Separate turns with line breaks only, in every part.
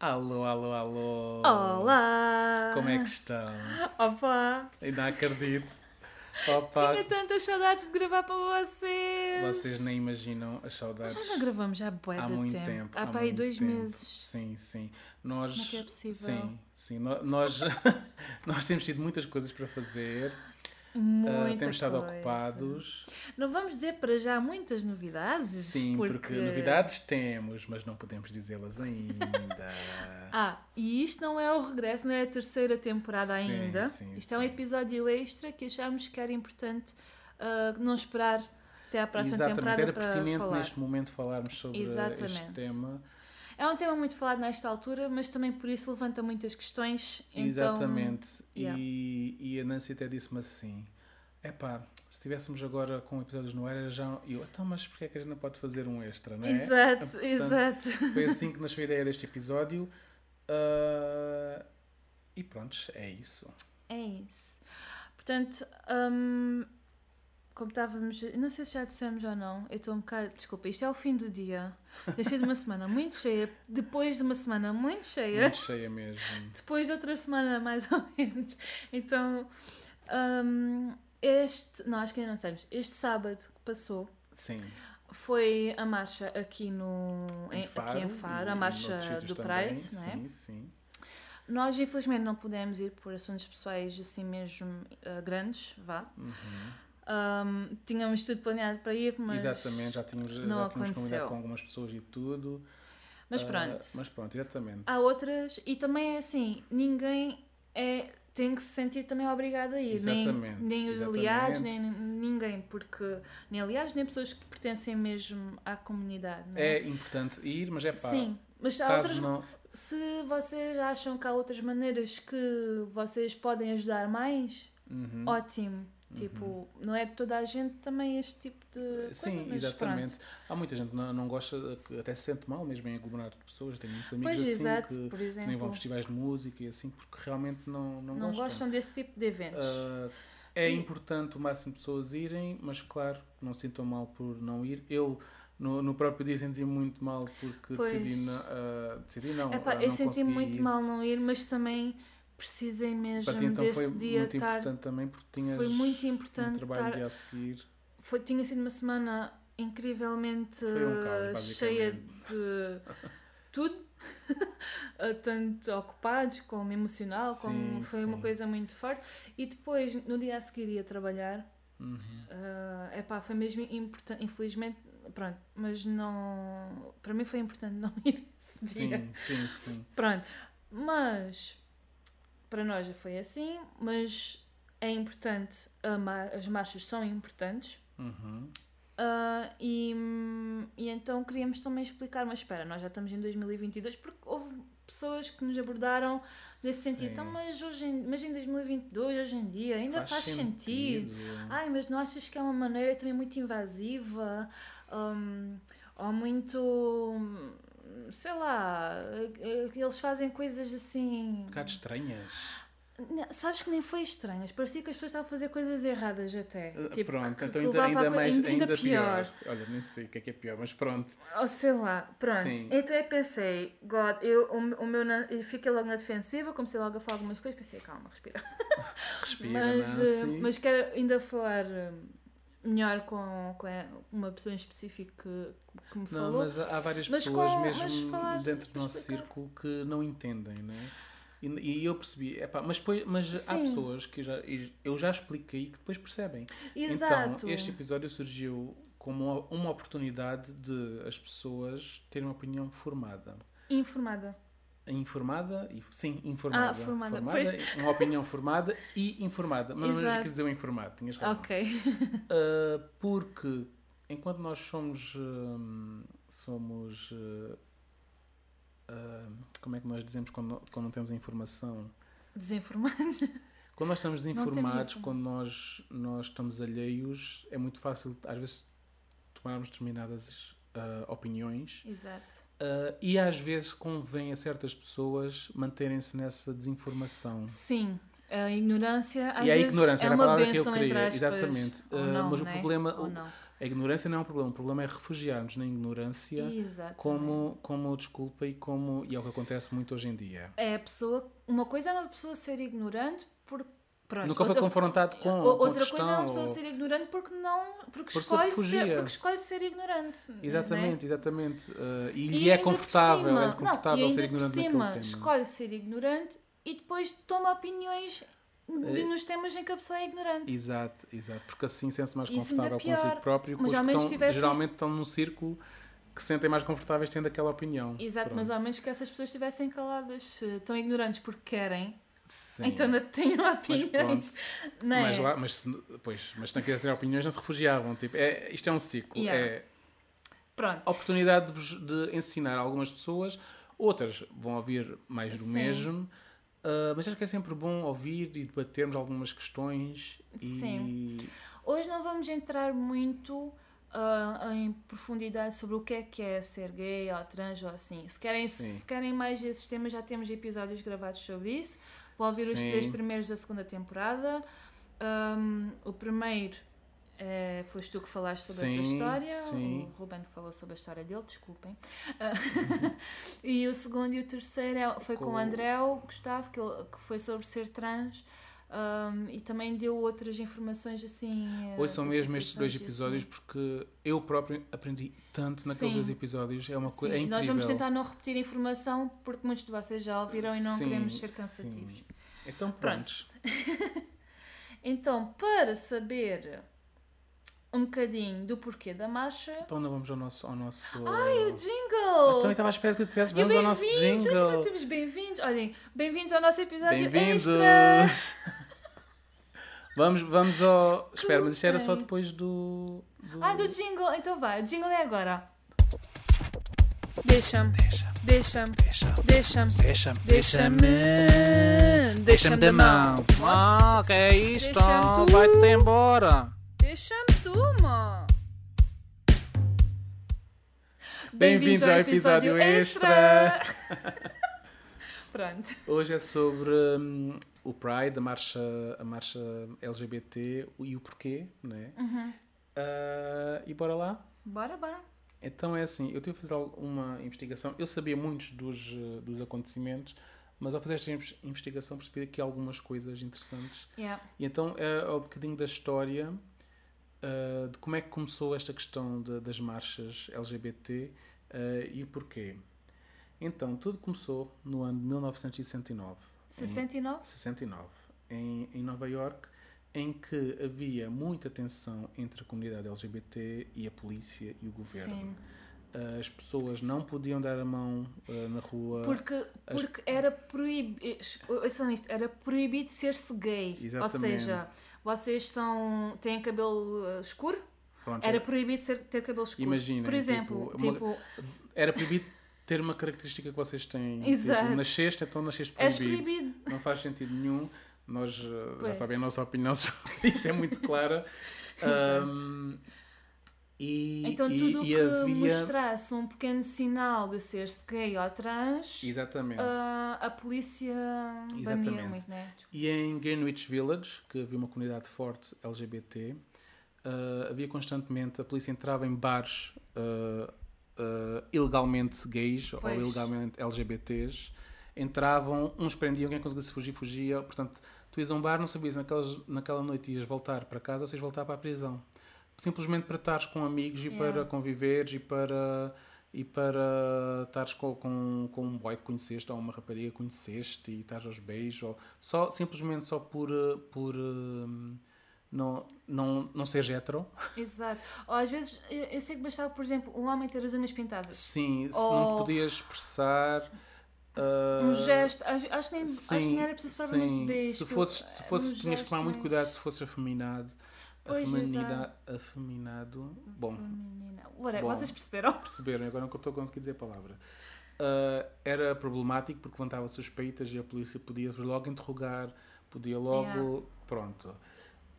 Alô, alô, alô.
Olá!
Como é que estão?
Opa!
Ainda acredito. Opa,
Tinha tantas saudades de gravar para vocês!
vocês nem imaginam as saudades.
Já não gravamos há bué
Há muito
tempo.
tempo.
Há
há
para aí dois
tempo.
meses.
Sim, sim. Nós,
Como é que é possível?
Sim, sim. Nós, nós temos tido muitas coisas para fazer.
Muita
temos estado
coisa.
ocupados.
Não vamos dizer para já muitas novidades.
Sim, porque... novidades temos, mas não podemos dizê-las ainda.
Ah, e isto não é o regresso, não é a terceira temporada
Sim,
ainda.
sim,
isto é um
sim.
episódio extra que achámos que era importante ah, não esperar até à próxima
Exatamente,
temporada
era
para
pertinente
falar.
neste momento falarmos sobre este
Exatamente. É um tema muito falado nesta altura, mas também por isso levanta muitas questões. Então,
Exatamente.
yeah.
E, e a Nancy até disse-me assim: epá, se estivéssemos agora com episódios no ar, era já. Eu, então, mas porquê é que a gente não pode fazer um extra, não é?
Exato,
Portanto,
exato.
Foi assim que nasceu a ideia deste episódio. Ah, e pronto, é isso.
É isso. Portanto, hum, como estávamos. Não sei se já dissemos ou não. Eu estou um bocado. Desculpa, isto é o fim do dia. Tem sido uma semana muito cheia. Depois de uma semana muito cheia.
Muito cheia mesmo.
Depois de outra semana, mais ou menos. Então, hum, este. Não, acho que ainda não sabemos. Este sábado que passou.
Sim.
Foi a marcha aqui no
Em Faro,
aqui em Faro, a marcha do Pride, não é?
Sim, sim.
Nós infelizmente não pudemos ir por assuntos pessoais assim mesmo ah, grandes, vá.
Uhum.
Um, tínhamos tudo planeado para ir, mas.
Exatamente, já tínhamos, já
não
tínhamos combinado
aconteceu.
com algumas pessoas e tudo.
Mas
Ah,
pronto.
mas pronto, exatamente.
Há outras, e também é assim: ninguém é, tem que se sentir também obrigado a ir. Nem,
Exatamente,
nem os
exatamente.
aliados, nem ninguém, porque nem aliados, nem pessoas que pertencem mesmo à comunidade. Não
É
é?
importante ir, mas é pá.
Sim, mas há outras.
não,
Se vocês acham que há outras maneiras que vocês podem ajudar mais,
Uhum.
ótimo. Tipo, não é de toda a gente também este tipo de. coisa,
Sim,
mas
exatamente.
pronto.
Há muita gente que não, não gosta, que até se sente mal mesmo em aglomerar pessoas. Tenho muitos amigos
Pois,
assim
exato,
que, nem vão a festivais de música e assim porque realmente não, não,
Não
gostam.
gostam desse tipo de eventos.
Ah, é
E-
importante o máximo de pessoas irem, mas claro, não se sintam mal por não ir. Eu, no, no próprio dia, senti muito mal porque
Pois.
decidi, na- ah, decidi não.
Epá,
ah,
eu
não
senti muito
ir.
mal não ir, mas também precisei mesmo
ti então
desse
foi
dia
muito
estar.
importante também porque tinhas
Foi muito
um
importante
trabalho
estar.
dia a seguir.
Foi, tinha sido uma semana incrivelmente
Foi um caos,
cheia de tudo. Uh, Tanto ocupados como emocional, como
Sim,
foi uma
sim.
coisa muito forte. E depois, no dia a seguir, ia trabalhar.
Uhum.
Uh, epá, foi mesmo importante, infelizmente, pronto, mas não. Para mim foi importante não ir esse dia.
Sim, sim, sim.
Pronto, mas para nós já foi assim, mas é importante, as marchas são importantes.
Uhum.
ah, e, e então queríamos também explicar, mas espera, nós já estamos em 2022 porque houve pessoas que nos abordaram nesse sentido.
Sim.
Então, mas, hoje em, mas em 2022, hoje em dia, ainda faz, sentido. Ai, mas não achas que é uma maneira também muito invasiva? hum, ou muito. Sei lá, eh, eh, eles fazem coisas assim.
Um bocado estranhas.
Não, Sabes que nem foi estranhas, parecia que as pessoas estavam a fazer coisas erradas até.
Uh,
Tipo,
pronto,
que-
então
que
ainda, ainda mais
ainda-
ainda,
ainda
pior. Olha, nem sei o que é que é pior, mas pronto.
Ou sei lá, pronto.
Sim.
Então eu pensei, God, eu, o, o meu. Eu fiquei logo na defensiva, comecei logo a falar algumas coisas, pensei, calma, respira.
Respira,
mas, eh,
Nancy.
mas quero ainda falar eh, melhor com, com uma pessoa em específico que, que me
Não,
falou.
mas há várias
Mas
pessoas
com-
mesmo
falar-
dentro do nosso
explicar.
círculo que não entendem, não é? E, e eu percebi, epá, mas, depois, mas há pessoas que eu já, eu já expliquei que depois percebem.
Exato.
Então, este episódio surgiu como uma oportunidade de as pessoas terem uma opinião formada.
Informada.
Informada, e- sim, informada.
Ah, formada,
uma opinião formada e informada. Mas não queria dizer o informado, tinhas razão.
Ok.
Uh, porque enquanto nós somos hum, somos uh, uh, como é que nós dizemos quando, quando não temos a informação
Desinformados.
quando nós estamos desinformados
informa-
quando nós nós estamos alheios é muito fácil às vezes tomarmos determinadas uh, opiniões
Exato.
uh, e às vezes convém a certas pessoas manterem-se nessa desinformação
Sim. A ignorância, às e a ignorância é uma benção entre aspas.
Exatamente. Uh, não, mas né? o problema. A ignorância não é um problema, o problema é refugiar-nos na ignorância como, como desculpa e como e é o que acontece muito hoje em dia.
É a pessoa, uma coisa é uma pessoa ser ignorante porque
Pronto, Nunca outra, foi confrontado com.
Outra
com
coisa é uma pessoa ou... ser ignorante porque não. Porque, por escolhe, ser, porque escolhe ser ignorante.
Exatamente, exatamente. Uh, e, e é, confortável, cima, é confortável
não,
ser ignorante
por cima, escolhe ser ignorante e depois toma opiniões de, nos temas em que a pessoa é ignorante.
Exato, exato. Porque assim sente-se mais confortável consigo próprio. Mas ao menos estão, tivesse... geralmente estão num círculo que se sentem mais confortáveis tendo aquela opinião.
Exato, Pronto. mas ao menos que essas pessoas estivessem caladas, tão ignorantes porque querem. Sim. Então não tenham opiniões. Mas, não é?
mas, lá, mas, pois, mas se não quisessem ter opiniões, não se refugiavam. Tipo, é, isto é um ciclo. Yeah. É
Pronto.
oportunidade de, de, ensinar algumas pessoas, outras vão ouvir mais do Sim. mesmo Uh, mas acho que é sempre bom ouvir e debatermos algumas questões. E... Sim.
Hoje não vamos entrar muito uh, em profundidade sobre o que é que é ser gay ou trans ou assim. Se querem, se querem mais esses temas, já temos episódios gravados sobre isso. Vou ouvir Sim. os três primeiros da segunda temporada. Um, o primeiro é, foste tu que falaste sobre sim, a tua história, sim. o Ruben falou sobre a história dele, desculpem. Uh, e o segundo e o terceiro é, foi com, com o André Gustavo, que, ele, que foi sobre ser trans. Um, e também deu outras informações assim.
Hoje são mesmo estes dois episódios assim. porque eu próprio aprendi tanto naqueles Sim. dois episódios. É uma coisa é incrível.
Nós vamos tentar não repetir informação porque muitos de vocês já ouviram e não Sim, queremos ser cansativos. Sim.
Então, pronto.
então, para saber um bocadinho do porquê da marcha.
Então não vamos ao nosso. Ao nosso...
Ai, o jingle!
Então eu estava à espera que tu dissesse, vamos ao nosso jingle.
Já temos bem-vindos. Olhem, bem-vindos ao nosso episódio
Bem-vindos! vamos, vamos ao. Espera, mas isto era só depois do,
do. Ah, do jingle. Então vai, o jingle é agora. Deixa-me, deixa-me, deixa-me, deixa-me,
deixa-me, deixa-me da mão. Ah, que é isto? Vai-te embora.
Deixa-me tu, mano.
Bem-vindos ao episódio, extra! extra.
Pronto.
Hoje é sobre um, o Pride, a marcha, a marcha LGBT e o porquê, né? Uhum. Uh, e bora lá?
Bora, bora.
Então é assim, eu tive a fazer uma investigação. Eu sabia muitos dos, dos acontecimentos, mas ao fazer esta investigação percebi aqui algumas coisas interessantes.
Yeah.
E então é um bocadinho da história uh, de como é que começou esta questão de, das marchas LGBT uh, eh, e o porquê. Então, tudo começou no ano de 1969.
69?
Em, 69. Em, em Nova York, em que havia muita tensão entre a comunidade LGBT e a polícia e o governo. Sim. As pessoas não podiam dar a mão uh, na rua.
Porque, porque As... era proibido. Era proibido ser-se gay. Exatamente. Ou seja, vocês são têm cabelo uh, escuro? Pronto, era é. proibido ser, ter cabelo escuro. Imaginem. Por exemplo, tipo, tipo... Uma,
era proibido ter uma característica que vocês têm. Tipo, Exato. Tipo, nasceste, então nasceste proibido. És proibido. Não faz sentido nenhum. Nós uh, já sabem a nossa opinião sobre isto, é muito clara. um,
e, então tudo o que havia... mostrasse um pequeno sinal de ser-se gay ou trans,
Exatamente.
Uh, a polícia bania muito, né?
E em Greenwich Village, que havia uma comunidade forte LGBT, uh, havia constantemente, a polícia entrava em bares uh, ilegalmente gays pois. ou ilegalmente LGBTs, entravam, uns prendiam, quem conseguisse fugir, fugia, portanto, tu ias a um bar, não sabias naquelas, naquela noite ias voltar para casa ou se ias voltar para a prisão simplesmente para estares com amigos e yeah. para conviveres e para e para estares com, com, com um boy que conheceste ou uma rapariga que conheceste e estás aos beijos ou só, simplesmente só por, por um, não, não, não ser hetero.
Exato. Ou às vezes, eu sei que bastava, por exemplo, um homem ter as unhas pintadas.
Sim, se ou... não podias expressar...
Uh... Um gesto, acho, acho, que nem, sim, acho que nem era preciso propriamente beijo.
Se fosses, se fosses um tinhas que tomar muito cuidado se fosses afeminado Afeminida, afeminado. Bom.
Whatever, bom, vocês perceberam?
Perceberam, agora não estou a conseguir dizer a palavra. Uh, era problemático porque levantava suspeitas e a polícia podia logo interrogar, podia logo. Yeah. Pronto.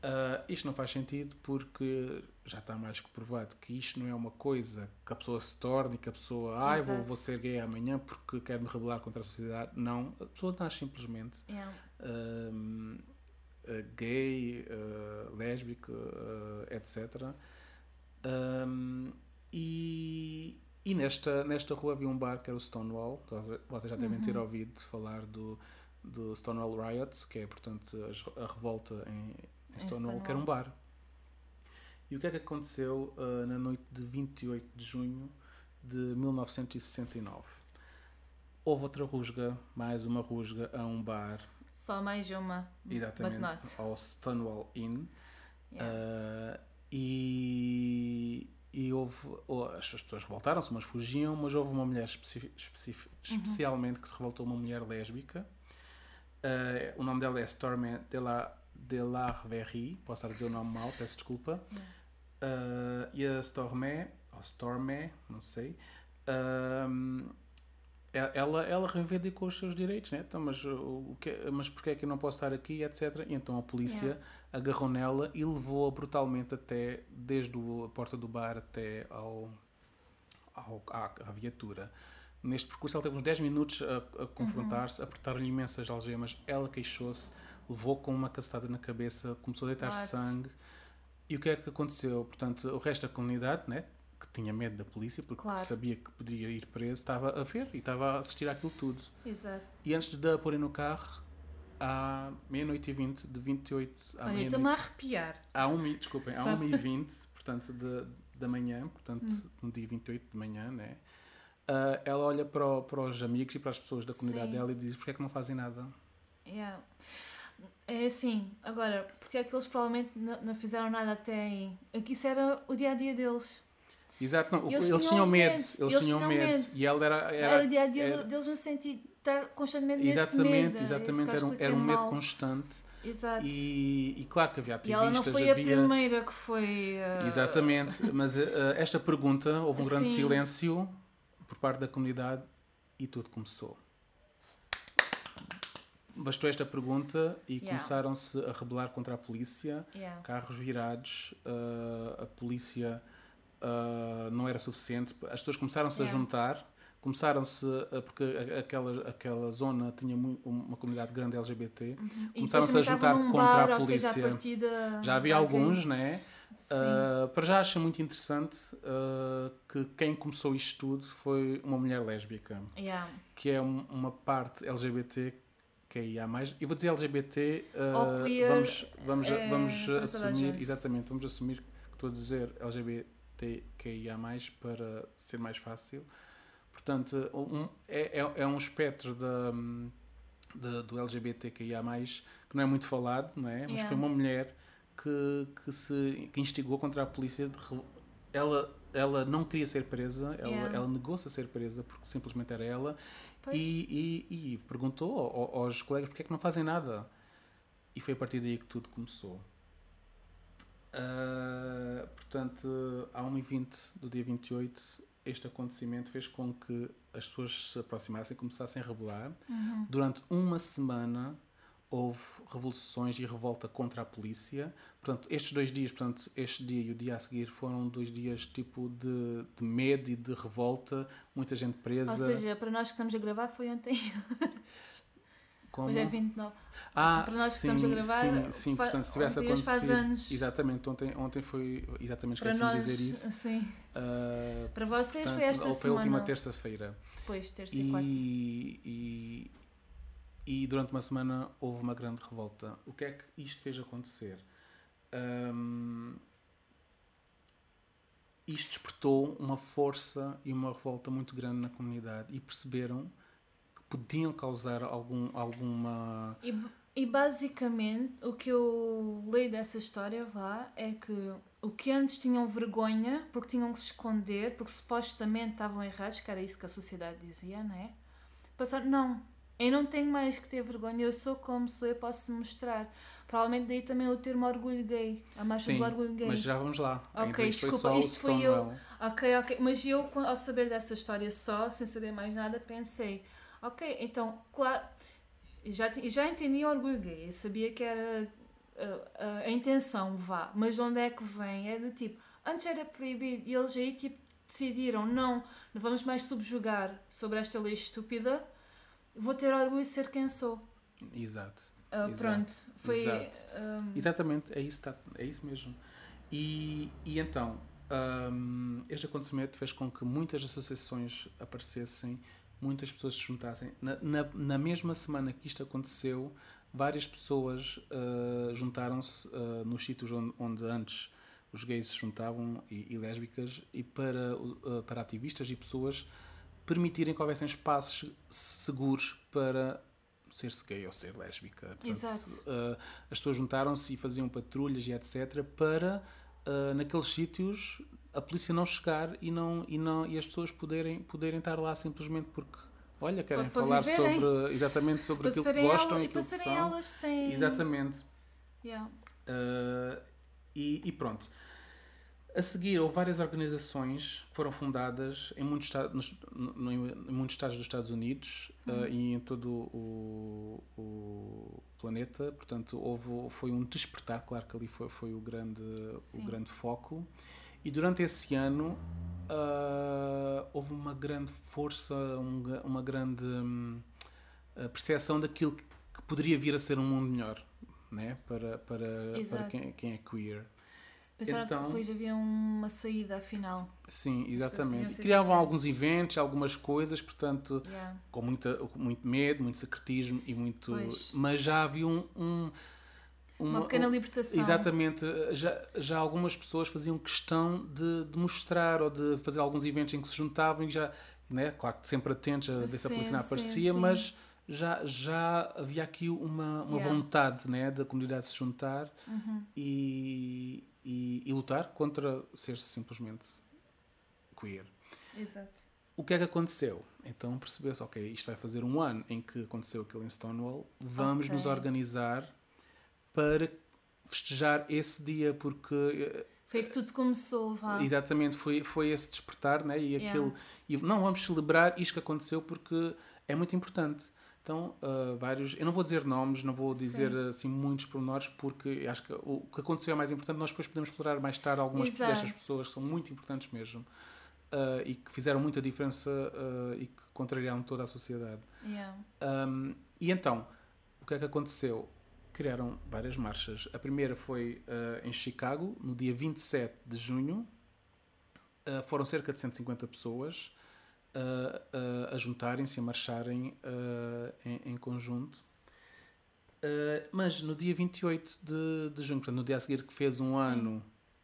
Uh, isto não faz sentido porque já está mais que provado que isto não é uma coisa que a pessoa se torne, que a pessoa, ai, ah, vou, vou ser gay amanhã porque quero me rebelar contra a sociedade. Não, a pessoa nasce simplesmente yeah. uh, gay, uh, lésbica, etc. Um, e, e nesta, nesta rua havia um bar que era o Stonewall. Vocês já devem uhum. ter ouvido falar do, do Stonewall Riots, que é, portanto, a, a revolta em, em Stonewall, Stonewall, que era um bar. E o que é que aconteceu uh, na noite de 28 de junho de 1969? Houve outra rusga, mais uma rusga a um bar.
Só mais uma.
Exatamente. Ao Stonewall Inn. Yeah. Uh, e, e houve. As pessoas revoltaram-se, mas fugiam, mas houve uma mulher especi, especi, uhum. especialmente que se revoltou, uma mulher lésbica. Uh, o nome dela é Stormy de la, de la Verri, posso estar a dizer o nome mal, peço desculpa. Uh, e a Stormé, ou Stormé, não sei, uh, ela, ela reivindicou os seus direitos, né? Então, mas, o que, mas porquê é que eu não posso estar aqui, etc. E então a polícia yeah. agarrou nela e levou-a brutalmente até, desde a porta do bar até ao, ao à, à viatura. Neste percurso ela teve uns 10 minutos a, a confrontar-se, uhum. apertaram-lhe imensas algemas, ela queixou-se, levou com uma cacetada na cabeça, começou a deitar What? sangue. E o que é que aconteceu? Portanto, o resto da comunidade, né, que tinha medo da polícia, porque claro. sabia que poderia ir preso, estava a ver e estava a assistir àquilo tudo.
Exato.
E antes de a porem no carro, à meia-noite e vinte, de 28 à
meia-noite... estou-me a arrepiar.
À 1 desculpem, à 1 e 20, portanto, de, da manhã, portanto, hum. no dia 28 de manhã, né? Uh, ela olha para, o, para os amigos e para as pessoas da comunidade Sim. dela e diz, porquê é que não fazem nada?
Yeah. É assim, agora, porque é que eles provavelmente não, não fizeram nada até aí? Aqui isso era o dia a dia deles.
Exato, não, eles, eles, tinham medo, eles, eles tinham, medo. medo. E ela era, era,
era o dia a dia era, deles no sentido de estar constantemente exatamente, nesse medo.
Exatamente, era um, era um medo constante. Exato. E, e, claro que havia ativistas.
E ela não foi havia... a primeira que foi. Uh...
Exatamente, mas uh, esta pergunta houve um grande Sim. silêncio por parte da comunidade e tudo começou bastou esta pergunta e yeah. começaram-se a rebelar contra a polícia, yeah. carros virados, uh, a polícia uh, não era suficiente, as pessoas começaram-se yeah. a juntar, começaram-se, porque aquela, aquela zona tinha uma comunidade grande LGBT, uhum. começaram-se a juntar contra bar, a polícia. Seja, a partida... Já havia okay. alguns, né? Uh, para já acho muito interessante uh, que quem começou isto tudo foi uma mulher lésbica,
yeah.
que é um, uma parte LGBT QIA+, eu vou dizer LGBT, uh, queer, vamos, vamos, é, vamos assumir, exatamente, vamos assumir que estou a dizer LGBTQIA+, para ser mais fácil. Portanto, um, é, é, é um espectro da, da, do LGBTQIA+, que não é muito falado, não é? Mas yeah. foi uma mulher que, que se que instigou contra a polícia. De, ela, ela não queria ser presa, ela, yeah. ela negou-se a ser presa porque simplesmente era ela e, e, e, perguntou aos colegas porque é que não fazem nada. E foi a partir daí que tudo começou. Uh, portanto, à 1h20 do dia 28, este acontecimento fez com que as pessoas se aproximassem e começassem a rebelar. Uhum. Durante uma semana, houve revoluções e revolta contra a polícia. Portanto, estes dois dias, portanto, este dia e o dia a seguir foram dois dias tipo de, de medo e de revolta, muita gente presa. Ou
seja, para nós que estamos a gravar foi ontem. Como? Hoje é 29.
Ah, para nós sim, que estamos a gravar, sim, sim. portanto, se tivesse acontecido. Faz anos. Exatamente, ontem, ontem foi. Exatamente, esqueci nós, de dizer isso.
Sim.
Uh,
para vocês portanto, foi esta semana.
Foi a última terça-feira.
Pois, terça e, e quarta.
E, e durante uma semana houve uma grande revolta. O que é que isto fez acontecer? Um, isto despertou uma força e uma revolta muito grande na comunidade e perceberam que podiam causar algum, alguma.
E, e basicamente o que eu leio dessa história vá é que o que antes tinham vergonha porque tinham que se esconder, porque supostamente estavam errados, que era isso que a sociedade dizia, não é? Passaram, não, eu não tenho mais que ter vergonha, eu sou como sou, eu posso mostrar. Provavelmente daí também o termo orgulho gay, a marcha Sim, do orgulho gay.
Mas já vamos lá.
Ok, desculpa, isto foi eu. Ok, ok. Mas eu, ao saber dessa história só, sem saber mais nada, pensei, ok, então, claro, já, já entendi o orgulho gay, eu sabia que era a, a, intenção vá, mas de onde é que vem? É do tipo, antes era proibido e eles aí tipo decidiram, não, não vamos mais subjugar sobre esta lei estúpida, vou ter orgulho de ser quem sou.
Exato.
Uh, Exato. Pronto, foi.
Exato. Um... Exatamente, é isso, tá, é isso mesmo. E, e então, um, este acontecimento fez com que muitas associações aparecessem, muitas pessoas se juntassem. Na, na, na mesma semana que isto aconteceu, várias pessoas uh, juntaram-se uh, nos sítios onde, onde, antes os gays se juntavam e, e lésbicas e para, para ativistas e pessoas permitirem que houvessem espaços seguros para ser-se gay ou ser lésbica. Portanto, Exato. as pessoas juntaram-se e faziam patrulhas e etc. para uh, naqueles sítios a polícia não chegar e, não, e, não, e as pessoas poderem, poderem estar lá simplesmente porque olha, querem para, falar sobre exatamente sobre aquilo que gostam ela, e aquilo que são. Elas sem... Exatamente. Yeah. Uh, e, e, pronto. A seguir, houve várias organizações que foram fundadas em muitos, estados, no, em muitos estados dos Estados Unidos uhum. uh, e em todo o, o, planeta. Portanto, houve, foi um despertar, claro que ali foi, foi o, grande, o grande foco. E durante esse ano uh, houve uma grande força, um, uma grande um, percepção daquilo que, que, poderia vir a ser um mundo melhor né? para, para, para quem, quem é queer.
Pensaram então, que depois havia uma saída afinal.
Sim, exatamente. Criavam alguns eventos, algumas coisas, portanto, yeah. com, muita, com muito medo, muito secretismo e muito. Pois. Mas já havia um. um
uma, uma, pequena libertação.
Exatamente. Já, já algumas pessoas faziam questão de, de, mostrar ou de fazer alguns eventos em que se juntavam e já. Né, claro que sempre atentos a ver se a polícia não aparecia, sim. mas já, já havia aqui uma, uma yeah. vontade né, da comunidade se juntar
uhum.
e, e, e lutar contra ser simplesmente queer.
Exato.
O que é que aconteceu? Então percebeu-se, ok, isto vai fazer um ano em que aconteceu aquilo em Stonewall, vamos okay. nos organizar para festejar esse dia, porque
eh, foi que tudo começou, vá.
Exatamente, foi, foi esse despertar, né? E. Yeah. E não, vamos celebrar isto que aconteceu porque é muito importante. Então, uh, vários. Eu não vou dizer nomes, não vou dizer Sim. assim muitos pormenores, porque acho que o que aconteceu é mais importante. Nós depois podemos explorar mais tarde algumas Exato. destas pessoas que são muito importantes mesmo uh, e que fizeram muita diferença uh, e que contrariaram toda a sociedade.
Yeah.
Um, e então, o que é que aconteceu? Criaram várias marchas. A primeira foi em Chicago, no dia 27 de junho. foram cerca de 150 pessoas a, a, a juntarem-se, a marcharem em, em, conjunto. mas no dia 28 de, de junho, portanto, no dia a seguir que fez um Sim. ano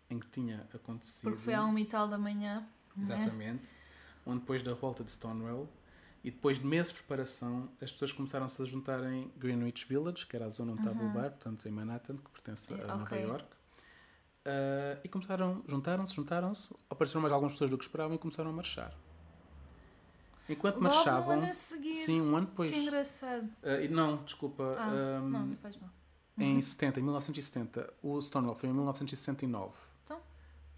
em que tinha acontecido.
Porque foi à uma e tal da manhã.
É? Exatamente. Um ano depois da volta de Stonewall. E depois de meses de preparação, as pessoas começaram-se a juntar em Greenwich Village, que era a zona onde uhum. estava o uhum. bar, portanto em Manhattan, que pertence a okay. Nova York. Uh, e começaram, juntaram-se, juntaram-se, apareceram mais algumas pessoas do que esperavam e começaram a marchar. Enquanto Logo marchavam. Um ano a seguir. Sim, um ano depois.
Que engraçado.
Uh, não, desculpa.
Ah, um, não, não faz mal.
Em 70, em 1970. O Stonewall foi em 1969.
Então,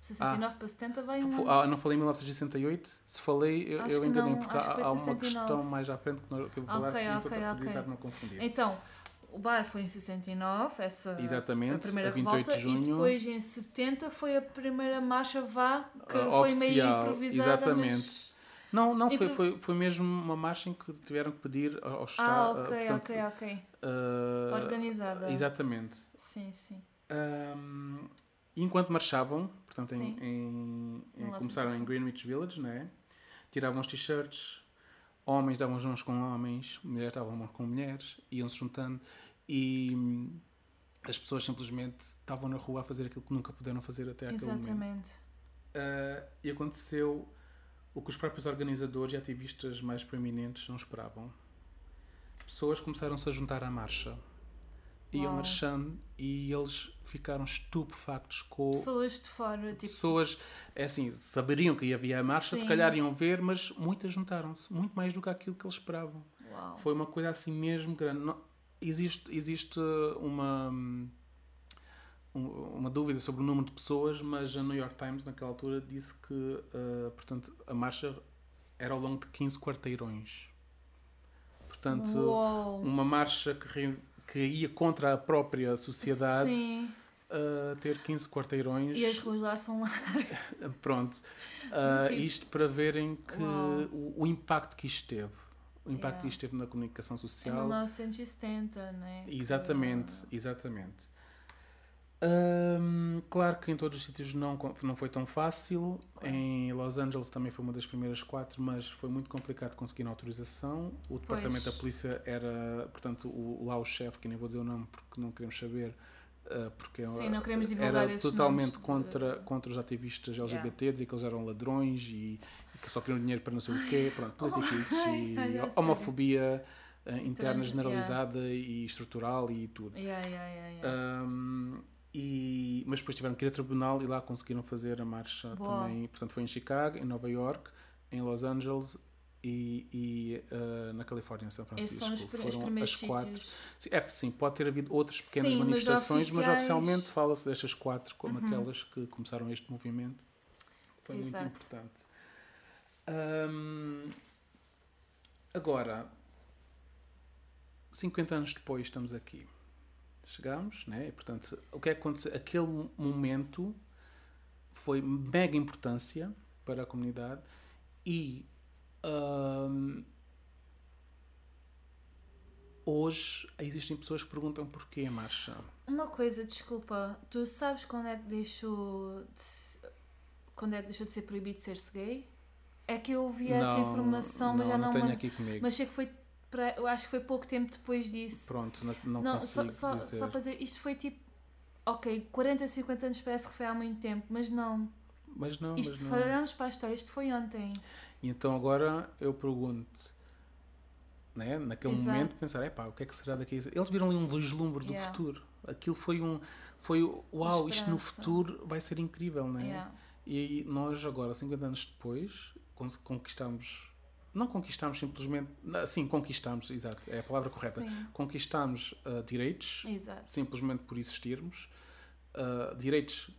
69 ah, para 70 vai um.
Ah, não falei em 1968? Se falei, eu, eu enganei, porque há, há uma questão mais à frente que, eu vou falar
okay, okay, okay.
não confundir.
Então, o bar foi em 69, essa
Exatamente,
a primeira
a 28 revolta, de junho.
e depois em 70 foi a primeira marcha vá, que uh, foi meio improvisada, exatamente. Mas
não, não, foi, foi, foi mesmo uma marcha em que tiveram que pedir ao Estado.
Ah, ok, portanto, ok, ok. Uh, Organizada.
Exatamente.
Sim, sim.
Um, e enquanto marchavam, portanto, em, em, em começaram em Greenwich Village, né? tiravam os t-shirts, homens davam as mãos com homens, mulheres davam mãos com mulheres, iam-se juntando e hum, as pessoas simplesmente estavam na rua a fazer aquilo que nunca puderam fazer até aquele
Exatamente.
momento. Exatamente. Uh, e aconteceu o que os próprios organizadores e ativistas mais proeminentes não esperavam. Pessoas começaram-se a juntar à marcha. Iam marchando e eles ficaram estupefactos com.
Pessoas de fora, tipo.
Pessoas, é assim, saberiam que havia a marcha, Sim. se calhar iam ver, mas muitas juntaram-se. Muito mais do que aquilo que eles esperavam.
Uau.
Foi uma coisa assim mesmo grande. Não, existe, existe uma uma dúvida sobre o número de pessoas, mas a New York Times, naquela altura, disse que uh, portanto, a marcha era ao longo de 15 quarteirões. Portanto,
Uou.
uma marcha que, re, que ia contra a própria sociedade. Sim. Uh, ter 15 quarteirões.
E as ruas lá são lá.
Pronto. Uh, isto para verem que o, o, impacto que isto teve. O impacto yeah. que isto teve na comunicação social. Em
1970, né?
Exatamente, que... exatamente. Um, claro que em todos os sítios não, não foi tão fácil. Claro. Em Los Angeles também foi uma das primeiras quatro, mas foi muito complicado conseguir a autorização. O departamento pois. da polícia era, portanto, o, lá o chefe, que nem vou dizer o nome porque não queremos saber, uh, porque
Sim, não queremos divulgar
era totalmente contra, contra os ativistas LGBT, yeah. dizer que eles eram ladrões e, e, que só queriam dinheiro para não sei o quê. Pronto, políticos oh, e ai, homofobia. Uh, interna generalizada yeah. e estrutural e tudo.
Yeah,
um, e, mas depois tiveram que ir a tribunal e lá conseguiram fazer a marcha Boa. também. Portanto, foi em Chicago, em Nova York, em Los Angeles e, e uh, na Califórnia, em São Francisco. Esses são os,
Foram os as quatro.
Sim, é, sim, pode ter havido outras pequenas sim, manifestações, mas, mas oficialmente fala-se destas quatro como uhum. aquelas que começaram este movimento. Foi Exato. muito importante. Um, agora, 50 anos depois, estamos aqui chegámos, né? E, portanto, o que é que aconteceu? Aquele momento foi mega importância para a comunidade e hum, hoje existem pessoas que perguntam porquê a marcha.
Uma coisa, desculpa, tu sabes quando é que deixou de, quando é que deixou de ser proibido ser-se gay? É que eu ouvi essa informação, mas já não,
não tenho aqui comigo.
Mas sei que foi eu acho que foi pouco tempo depois disso.
Pronto, não, não, não consigo
só,
dizer.
só para dizer, isto foi tipo, ok, 40, 50 anos parece que foi há muito tempo, mas não.
Mas não,
isto,
mas
não. Se olharmos para a história, isto foi ontem.
E então agora eu pergunto, né, naquele Exato. momento, pensar, é pá, o que é que será daqui? Eles viram ali um vislumbre do yeah. futuro. Aquilo foi um, foi, uau, isto no futuro vai ser incrível, né? Yeah. E nós agora, 50 anos depois, conquistamos não conquistamos simplesmente, sim, conquistamos, exato, é a palavra correta. Sim. Conquistamos uh, direitos, exato. simplesmente por existirmos, uh, direitos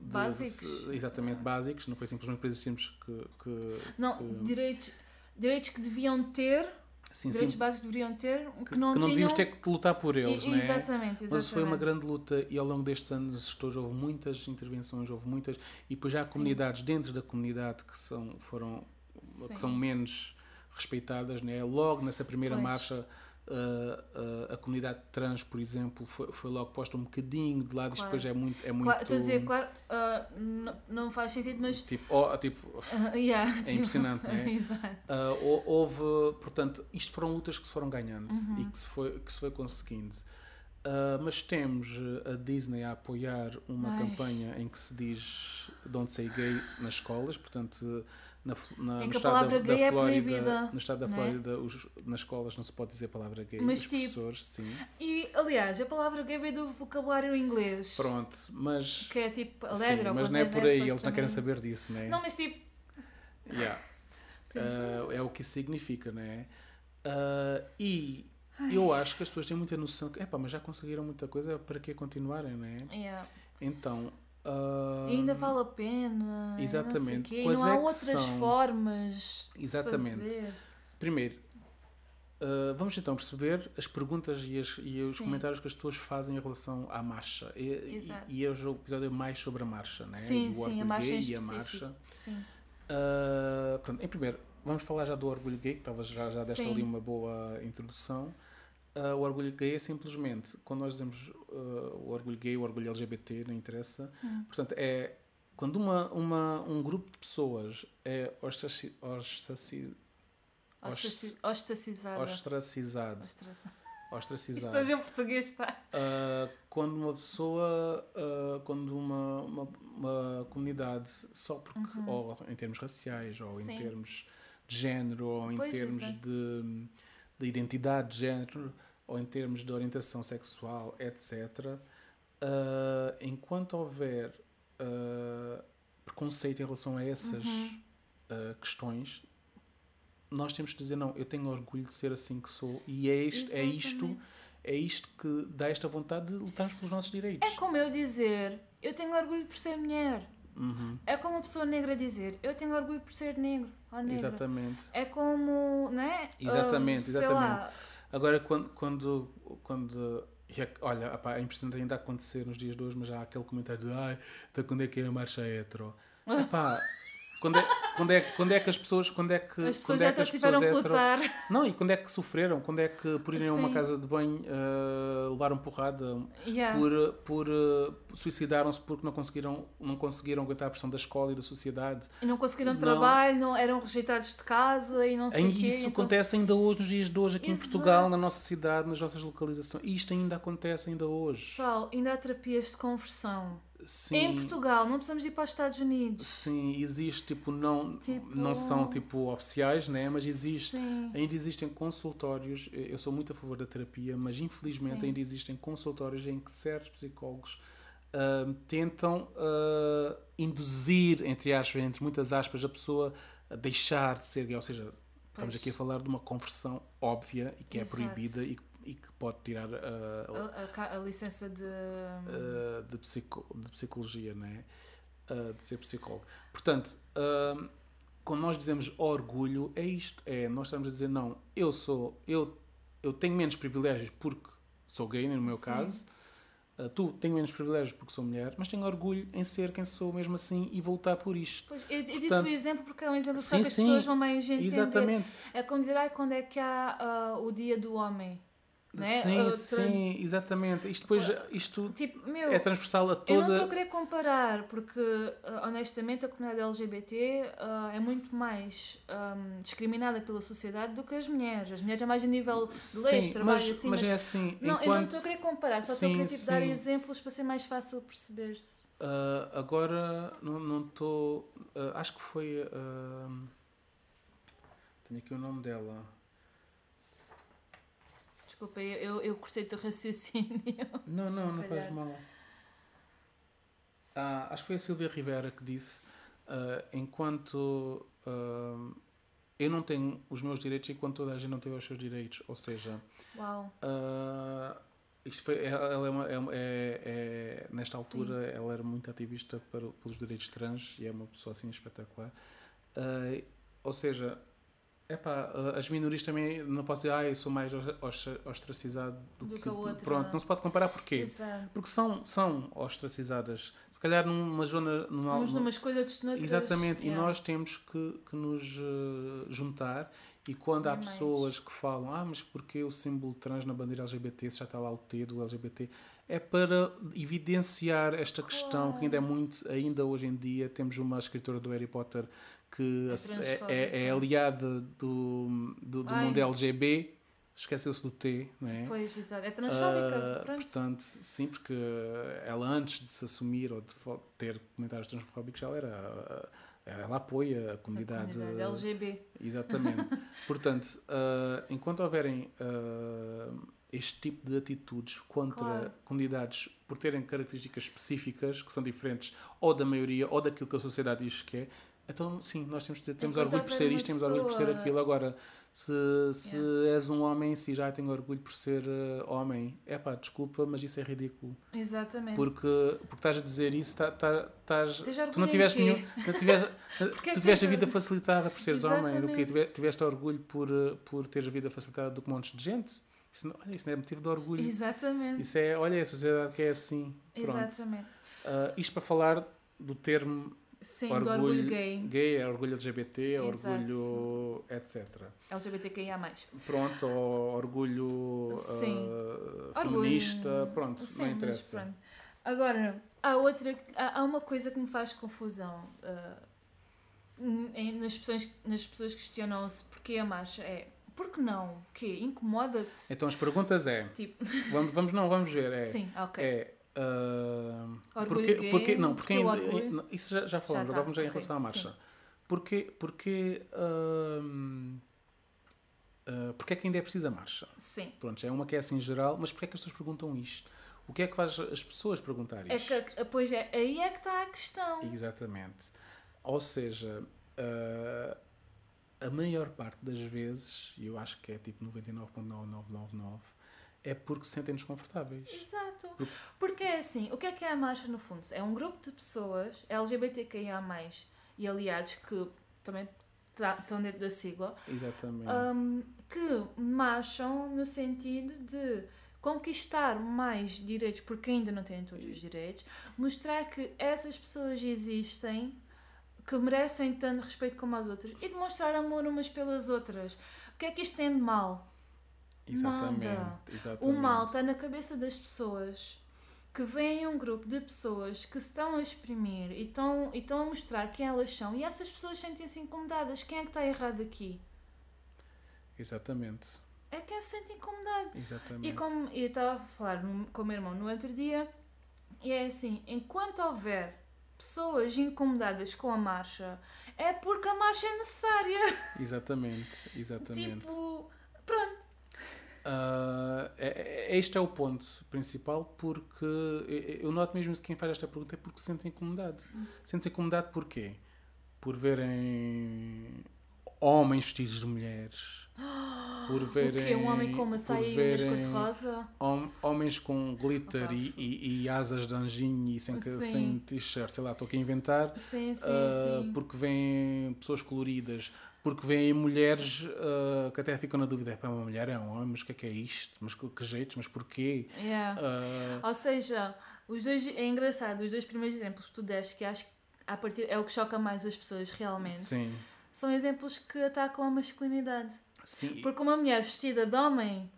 de, básicos.
Exatamente é. básicos, não foi simplesmente por existirmos que. que
não,
que...
Direitos, direitos que deviam ter. Sim, direitos sim. básicos que deveriam ter, que, que não,
que não
tinham... devíamos
ter que lutar por eles,
e,
não é?
Exatamente, exatamente.
Mas foi uma grande luta e ao longo destes anos todos houve muitas intervenções, houve muitas, e depois já há comunidades dentro da comunidade que são, foram Sim. que são menos respeitadas, né? Logo nessa primeira pois. marcha Uh, uh, a comunidade trans, por exemplo, foi, foi logo posta um bocadinho de lado claro. e depois é muito. É muito
claro, estou a dizer, claro, uh, não, não faz sentido, mas.
Tipo, oh, tipo
yeah,
é tipo, impressionante, não é?
Exato.
houve, portanto, isto foram lutas que se foram ganhando uhum. e que se foi, que se foi conseguindo. mas temos a Disney a apoiar uma Ai. campanha em que se diz Don't Say Gay nas escolas, portanto na, na,
em que a palavra da, gay da é proibida.
No estado da é? Flórida, os, nas escolas não se pode dizer a palavra gay. Mas, os tipo, professores, sim.
E, aliás, a palavra gay veio do vocabulário inglês.
Pronto, mas...
Que é tipo alegre
sim, mas não é por aí, eles não querem saber disso, não é?
Não, mas tipo...
Yeah. sim, uh, sim. É o que isso significa, não é? Uh, e Ai. eu acho que as pessoas têm muita noção que, epá, mas já conseguiram muita coisa, para que continuarem, não é?
Yeah.
Então,
Ainda vale a pena.
Exatamente.
Não, não há outras são... formas.
Exatamente. De fazer. Primeiro, uh, vamos então perceber as perguntas e, as, e os Sim. comentários que as pessoas fazem em relação à marcha. E, Exato. e, e hoje o episódio é mais sobre a marcha, né?
Sim,
o
sim, a marcha
gay
e
a marcha.
Sim.
Uh, portanto, em primeiro, vamos falar já do orgulho gay, que talvez já, já deste ali uma boa introdução. Uh, o orgulho gay é simplesmente, quando nós dizemos uh, o orgulho gay, o orgulho LGBT, não interessa, hum. portanto, é quando uma, uma, um grupo de pessoas é ostraci, ostraci,
ostracizado.
Ostracizado.
Ostracizado. Isto em português está.
Uh, quando uma pessoa, quando uma, uma, uma, comunidade, só porque, uhum. ou em termos raciais, ou Sim. em termos de género, ou em pois termos é. de de identidade de género ou em termos de orientação sexual, etc., uh, ah, enquanto houver uh, preconceito em relação a essas uhum. uh, questões, nós temos que dizer: não, eu tenho orgulho de ser assim que sou, e é isto, é isto, é isto que dá esta vontade de lutarmos pelos nossos direitos.
É como eu dizer: eu tenho orgulho por ser mulher. Uhum. É como uma pessoa negra dizer: eu tenho orgulho por ser negro ou negra.
Exatamente.
É como, né?
Exatamente, uh, exatamente.
Lá,
Agora, quando. quando, quando é olha, apá, é impressionante ainda acontecer nos dias de hoje, mas já há aquele comentário de ai, então quando é que é a marcha hetero? Epá, quando é, quando, é, quando é que as pessoas. Quando é que,
as
pessoas
quando
é
que as pessoas hetero, lutar.
Não, e quando é que sofreram? Quando é que por irem a uma casa de banho uh, levaram porrada?
Yeah.
Por, por uh, suicidaram-se porque não conseguiram, não conseguiram aguentar a pressão da escola e da sociedade.
E não conseguiram não. trabalho, não, eram rejeitados de casa e não sei o quê.
Isso então... acontece ainda hoje, nos dias de hoje, aqui Exato. em Portugal, na nossa cidade, nas nossas localizações. Isto ainda acontece ainda hoje.
Pessoal, ainda há terapias de conversão Sim, em Portugal, não precisamos ir para os Estados Unidos.
Sim, existe, tipo, não, tipo... não são tipo oficiais, né? mas existe, sim. ainda existem consultórios. Eu sou muito a favor da terapia, mas infelizmente sim. ainda existem consultórios em que certos psicólogos uh, tentam uh, induzir, entre aspas, entre muitas aspas, a pessoa a deixar de ser gay. Ou seja, pois. estamos aqui a falar de uma conversão óbvia e que é Exato. proibida e que e que pode tirar uh,
a, a, a, licença de...
Uh, de, psico, de psicologia, né? De ser psicólogo. Portanto, quando nós dizemos orgulho, é isto. É, nós estamos a dizer, não, eu sou, eu, eu tenho menos privilégios porque sou gay, no meu Sim. caso, Uh, tu tenho menos privilégios porque sou mulher, mas tenho orgulho em ser quem sou mesmo assim e vou lutar por isto.
Pois, eu, eu Portanto, disse o exemplo porque é um exemplo sim, que as sim, pessoas vão mais entender. Exatamente. É como dizer, ai, quando é que há uh, o dia do homem?
Né? Sim, Outra... sim, exatamente. Isto depois isto tipo, meu, é transversal a toda. Eu
não estou a querer comparar, porque honestamente a comunidade LGBT uh, é muito mais um, discriminada pela sociedade do que as mulheres. As mulheres é mais a nível de leis, sim, trabalho
mas,
assim.
Mas, mas é assim.
Não, enquanto... eu não estou a querer comparar, só estou a querer tipo, dar exemplos para ser mais fácil perceber-se.
Uh, agora não estou. Uh, acho que foi. tenho aqui o nome dela.
Desculpa, eu, eu cortei o teu raciocínio.
Não, não, não faz mal. Ah, acho que foi a Silvia Rivera que disse: uh, enquanto uh, eu não tenho os meus direitos, enquanto toda a gente não tem os seus direitos. Ou seja,
Uau.
Uh, isto foi, ela é, uma, é, é, é nesta altura Sim. ela era muito ativista para, pelos direitos trans e é uma pessoa assim espetacular. ou seja, Epá, eh, as minorias também não posso dizer, ah, eu sou mais ostracizado do, do que, que a outra. Pronto, não. não se pode comparar porquê?
Exato.
Porque são, são ostracizadas. Se calhar numa zona.
Numa, Uns numas coisas noutras.
Exatamente, yeah. e nós temos que, que nos uh, juntar. E quando há pessoas que falam, ah, mas porquê o símbolo trans na bandeira LGBT, se já está lá o T do LGBT, é para evidenciar esta questão claro. que ainda é muito, ainda hoje em dia, temos uma escritora do Harry Potter que é, é, é, é aliada do, do, do mundo LGB, esqueceu-se do T, não é?
Pois, exato. É transfóbica.
Uh, portanto, sim, porque ela antes de se assumir ou de ter comentários transfóbicos, ela era. Ela apoia a comunidade, a
comunidade LGB.
Exatamente. portanto, uh, enquanto houverem uh, este tipo de atitudes contra claro. comunidades por terem características específicas que são diferentes ou da maioria ou daquilo que a sociedade diz que é, então, sim, nós temos, temos orgulho por ser isto, temos orgulho por ser aquilo. Agora, se, se yeah. és um homem em si, já tenho orgulho por ser uh, homem. É pá, desculpa, mas isso é ridículo.
Exatamente.
Porque, porque estás a dizer isso, tá, tá, estás, tu não tiveste nenhum. Não tiveste, tu tiveste a vida facilitada por seres Exatamente. homem, do que tiveste, tiveste orgulho por, eh, por teres a vida facilitada do que um monte de gente. Isso não, olha, isso não é motivo de orgulho.
Exatamente.
Isso é, olha, é a sociedade que é assim. Pronto.
Exatamente.
Uh, isto para falar do termo
Sim, orgulho, do orgulho gay.
Gay, é orgulho LGBT, é orgulho etc.
LGBTQIA+.
Pronto, ou orgulho uh, feminista, orgulho, pronto, sim, não interessa. Pronto.
Agora, há outra, há, há, uma coisa que me faz confusão. Uh, nas, pessoas, nas pessoas questionam-se porquê a marcha é porque não? O quê? Incomoda-te?
Então as perguntas é. Tipo... Vamos, vamos, não, vamos ver. É,
Sim, ok.
É, Uh, porque, gay, porque, não, porque, porque isso já, já falamos, já tá, agora vamos já em relação à marcha. Sim. Porque, porque, uh, uh, porque é que ainda é preciso a marcha?
Sim.
Pronto, é uma que é assim geral, mas porque é que as pessoas perguntam isto? O que é que faz as pessoas perguntar isto?
É que, pois é, aí é que está a questão.
Exatamente. Ou seja, uh, a maior parte das vezes, e eu acho que é tipo 99,9999, é porque se sentem desconfortáveis.
Exato. Porque... porque é assim, o que é que é a marcha no fundo? É um grupo de pessoas LGBTQIA+, e aliados que também estão dentro da sigla.
Exatamente.
Um, que marcham no sentido de conquistar mais direitos, porque ainda não têm todos os direitos, mostrar que essas pessoas existem, que merecem tanto respeito como as outras, e demonstrar amor umas pelas outras. O que é que isto tem de mal?
Exatamente.
Nada.
Exatamente.
O mal está na cabeça das pessoas que veem um grupo de pessoas que se estão a exprimir e estão, e estão a mostrar quem elas são e essas pessoas sentem-se incomodadas. Quem é que está errado aqui?
Exatamente.
É quem se sente incomodado.
Exatamente.
E como eu estava a falar com o meu irmão no outro dia, e é assim: enquanto houver pessoas incomodadas com a marcha, é porque a marcha é necessária.
Exatamente, exatamente.
tipo, pronto.
Uh, é, é, este é o ponto principal, porque eu noto mesmo que quem faz esta pergunta é porque se sente incomodado. Hum. Sente-se incomodado porquê? Por verem homens vestidos de mulheres
por verem. O quê? Um homem com uma saia e cor-de-rosa?
Homens com glitter e, e, e, asas de anjinho e sem, sem t-shirt, sei lá, estou aqui a inventar.
Sim, sim,
uh,
sim.
Porque vêm pessoas coloridas, porque vêm mulheres uh, que até ficam na dúvida: é uma mulher, é um homem, mas o que é que é isto? Mas que, que jeitos? Mas porquê?
Yeah. Uh, Ou seja, os dois, é engraçado, os dois primeiros exemplos que tu deste, que acho que a partir, é o que choca mais as pessoas realmente.
Sim.
São exemplos que atacam a masculinidade.
Sim.
Porque uma mulher vestida de homem.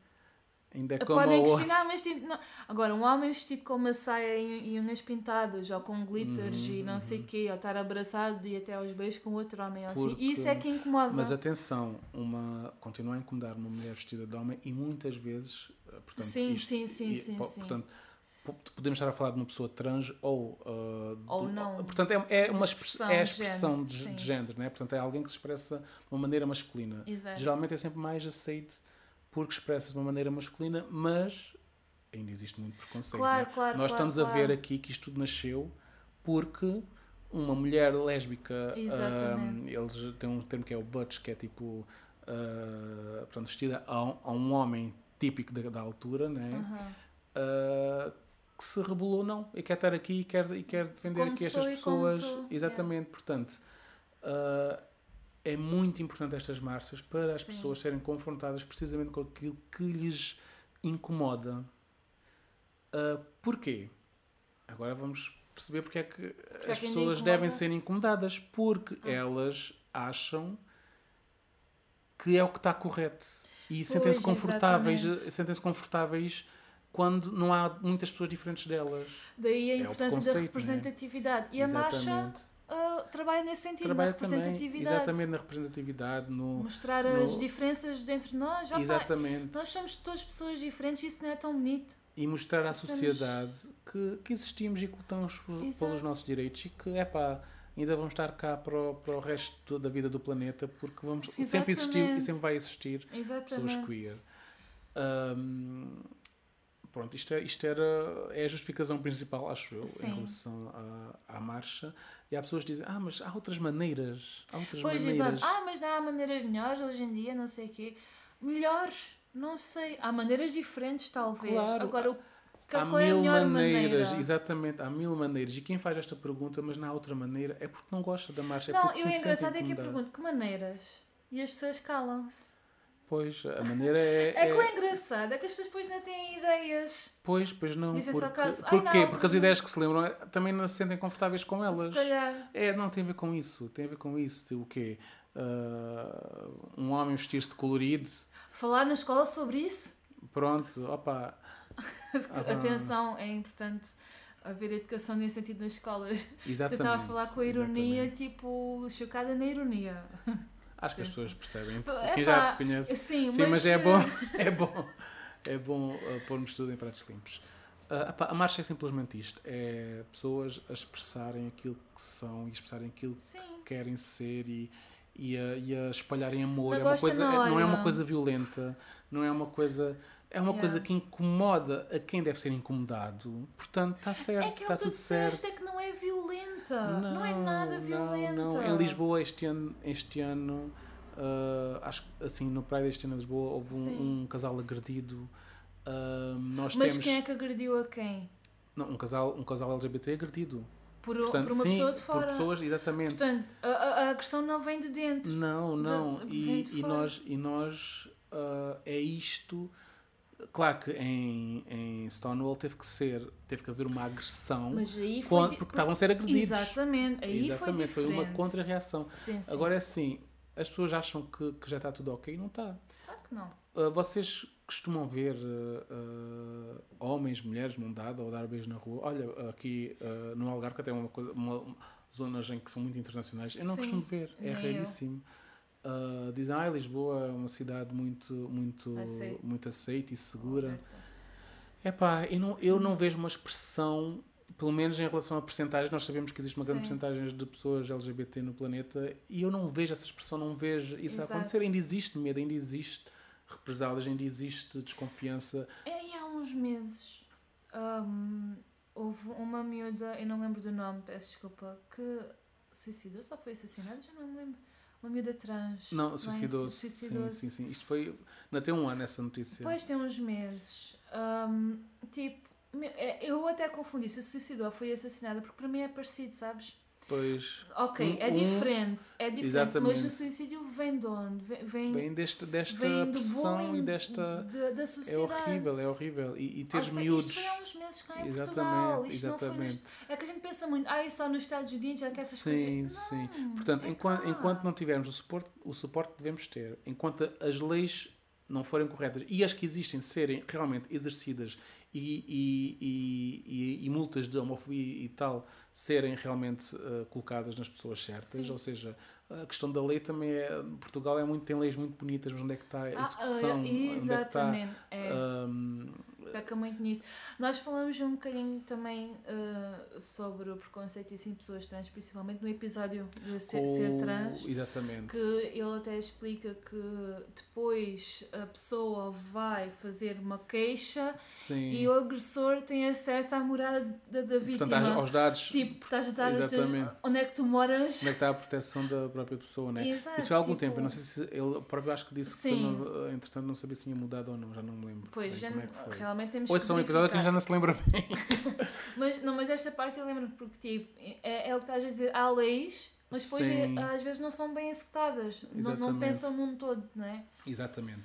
Ainda como
podem questionar, mas tipo, não. agora um homem vestido com uma saia e, e unhas pintadas ou com glitters uhum, e não sei o uhum. quê, ou estar abraçado e até aos beijos com outro homem, Porque... assim, isso é que incomoda.
Mas atenção, uma continua a incomodar uma mulher vestida de homem e muitas vezes, eh, portanto,
sim,
isto,
sim, sim,
e,
sim,
portanto, sim podemos estar a falar de uma pessoa trans ou uh,
ou não
portanto é, é uma expressão, é a expressão de, género, de, de género né portanto é alguém que se expressa de uma maneira masculina
Exato.
geralmente é sempre mais aceito porque expressa de uma maneira masculina mas ainda existe muito preconceito
claro,
né?
claro,
nós
claro,
estamos a ver aqui que isto tudo nasceu porque uma mulher lésbica um, eles têm um termo que é o butch que é tipo uh, portanto vestida a, a, um homem típico da, da altura né
uhum.
uh, que se rebelou, não, e quer estar aqui e quer, e quer defender como aqui estas pessoas. Exatamente, yeah. portanto, uh, é muito importante estas marchas para Sim. as pessoas serem confrontadas precisamente com aquilo que lhes incomoda. Uh, porquê? Agora vamos perceber porque é que porque as é que pessoas devem ser incomodadas, porque ah. elas acham que é o que está correto e sentem-se confortáveis, sentem-se confortáveis quando não há muitas pessoas diferentes delas.
Daí a é importância da né? representatividade. Né? E a marcha uh, trabalha nesse sentido, trabalha na representatividade.
Também, exatamente, na representatividade. No,
Mostrar
no...
as diferenças entre nós. Opa,
exatamente.
Nós somos todas pessoas diferentes e isso não é tão bonito.
E mostrar à sociedade que, que existimos e que lutamos pelos nossos direitos e que, é pá, ainda vamos estar cá para o, para o resto da vida do planeta porque vamos, sempre existiu e sempre vai existir
Exatamente.
pessoas queer. Um, Pronto, isto, é, isto era, é a justificação principal, acho eu, Sim. em relação à, à marcha. E há pessoas que dizem, ah, mas há outras maneiras. Há outras
pois,
maneiras.
exato. Ah, mas não há maneiras melhores hoje em dia, não sei o quê. Melhores, não sei. Há maneiras diferentes, talvez. Claro. Agora, o
há
é
mil maneiras,
maneira?
exatamente, há mil maneiras. E quem faz esta pergunta, mas não há outra maneira, é porque não gosta da marcha.
Não,
é porque
eu é engraçado é que eu pergunto, que maneiras? E as pessoas calam-se.
Pois, a maneira é.
É, é que é engraçado, é que as pessoas depois não têm ideias.
Pois, pois não.
Dizem
porque,
só caso.
Porquê?
Não,
porque as ideias que se lembram também não se sentem confortáveis com elas.
Se calhar.
É, não tem a ver com isso. Tem a ver com isso. O quê? Uh, um homem vestir-se de colorido.
Falar na escola sobre isso?
Pronto, opa.
Atenção, é importante haver educação nesse sentido nas escolas.
Exatamente.
Eu estava a falar com a ironia, exatamente. tipo, chocada na ironia.
Acho que as pessoas percebem. Quem já te conhece.
Sim,
sim mas... mas... é bom, é bom, é bom uh, pormos tudo em pratos limpos. Uh, a marcha é simplesmente isto: é pessoas a expressarem aquilo que são e expressarem aquilo
sim.
que querem ser e, e, a, e a espalharem amor. é uma coisa, não, é, não é uma coisa violenta, não é uma coisa. É uma yeah. coisa que incomoda a quem deve ser incomodado. Portanto, está certo,
é que
está tudo certo.
é que não é violenta. Não, não é nada violenta.
Não, não. Em Lisboa, este ano, este ano uh, acho que assim, no Praia deste ano em Lisboa, houve um, um casal agredido. Uh, nós
Mas
temos...
quem é que agrediu a quem?
Não, um casal, um casal LGBT agredido.
por, Portanto, por uma sim, pessoa de fora.
Por pessoas, exatamente.
Portanto, a, a agressão não vem de dentro.
Não, não. De, e, de e nós, e nós uh, é isto. Claro que em, em Stonewall teve que ser, teve que haver uma agressão
Mas aí
foi quando, porque estavam a ser agredidos.
Exatamente, aí
exatamente,
foi,
foi uma contra-reação. Agora é assim, as pessoas acham que, que já está tudo ok e não está.
Claro que não.
Uh, vocês costumam ver uh, homens, mulheres mão dada ou dar beijo na rua. Olha, aqui uh, no Algarve tem uma coisa, uma, uma, zonas em que são muito internacionais. Eu não Sim, costumo ver, é raríssimo. Uh, dizem, ah, Lisboa é uma cidade muito, muito, Aceito. muito aceita e segura. É pá, eu não, eu não vejo uma expressão, pelo menos em relação a porcentagens, nós sabemos que existe uma Sim. grande porcentagem de pessoas LGBT no planeta e eu não vejo essa expressão, não vejo isso Exato. a acontecer. Ainda existe medo, ainda existe represálias, ainda existe desconfiança.
É, e há uns meses um, houve uma miúda, eu não lembro do nome, peço desculpa, que suicidou, só foi assassinada, já não me lembro. Uma miúda trans.
Não, suicidou-se. Suicidou sim, sim, sim. Isto foi. Não tem um ano essa notícia.
Depois tem uns meses. Um, tipo, é, eu até confundi se suicidou ou foi assassinada, porque para mim é parecido, sabes?
Pois.
Ok, um, é diferente, é diferente, exatamente. mas o suicídio vem de onde? Vem,
vem deste, desta vem pressão e desta.
De, da sociedade.
É horrível, é horrível. E, e teres miúdos. Isto
foi há uns meses cá em exatamente, Portugal. Isto exatamente. Não é que a gente pensa muito, ah, só nos Estados Unidos já que essas
sim,
coisas.
Sim, sim. Portanto, é enquanto, enquanto não tivermos o suporte, o suporte devemos ter, enquanto as leis não forem corretas e as que existem serem realmente exercidas e, e, e, e, multas de homofobia e tal serem realmente uh, colocadas nas pessoas certas, Sim. ou seja, a questão da lei também é. Portugal é muito, tem leis muito bonitas, mas onde é que está a ah, execução?
Ah, exatamente. Onde é que está, é. Um, Peca muito nisso. Nós falamos um bocadinho também uh, sobre o preconceito e assim pessoas trans, principalmente no episódio de ser, ser, trans.
Exatamente.
Que ele até explica que depois a pessoa vai fazer uma queixa Sim. e o agressor tem acesso à morada da, da vítima.
Portanto, aos dados.
Tipo, estás a dar onde é que tu moras.
Onde é que está a proteção da própria pessoa, né? Exato, Isso foi há algum tipo... tempo. Eu não sei se ele próprio acho que disse Sim. que entretanto não sabia se tinha mudado ou não, já não me lembro.
Pois, já, é realmente temos
Ou são um episódio que já não se lembra bem.
mas, não, mas esta parte eu lembro porque tipo, é, é o que estás a dizer, há leis, mas depois é, às vezes não são bem executadas. Não, não, pensam num todo, não é?
Exatamente.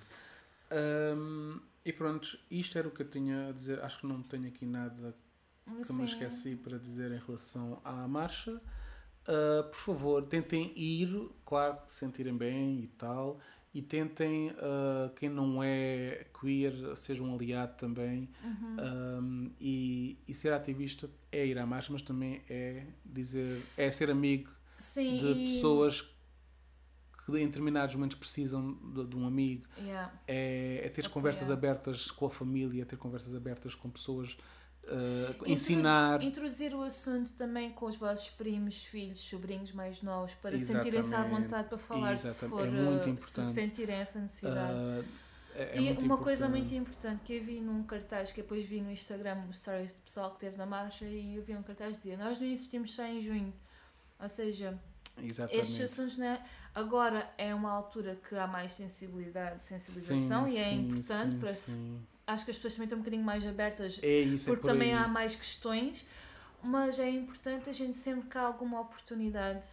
E pronto, isto era o que eu tinha a dizer. Acho que não tenho aqui nada que Sim. me esqueci para dizer em relação à marcha. Uh, por favor, tentem ir, claro, se sentirem bem e tal e tentem, uh, quem não é queer, seja um aliado também. Uhum. Um, e, e, ser ativista é ir à marcha, mas também é dizer, é ser amigo Sim, de e... pessoas que em determinados momentos precisam de, de um amigo.
Yeah.
É, é ter conversas abertas com a família, ter conversas abertas com pessoas Uh, ensinar.
Introduzir o assunto também com os vossos primos, filhos, sobrinhos mais novos, para sentirem-se à vontade para falar se for é muito eh, importante. se sentirem essa necessidade. Uh, é, é e uma importante. coisa muito importante que eu vi num cartaz que depois vi no Instagram, stories do pessoal que teve na marcha, e eu vi um cartaz que dizia: Nós não existimos só em junho. Ou seja, Exatamente. estes assuntos, né, agora é uma altura que há mais sensibilidade, sensibilização sim, e é sim, importante sim, para se acho que as pessoas também estão um bocadinho mais abertas
é isso,
é porque é por também há mais questões, mas é importante a gente sempre que há alguma oportunidade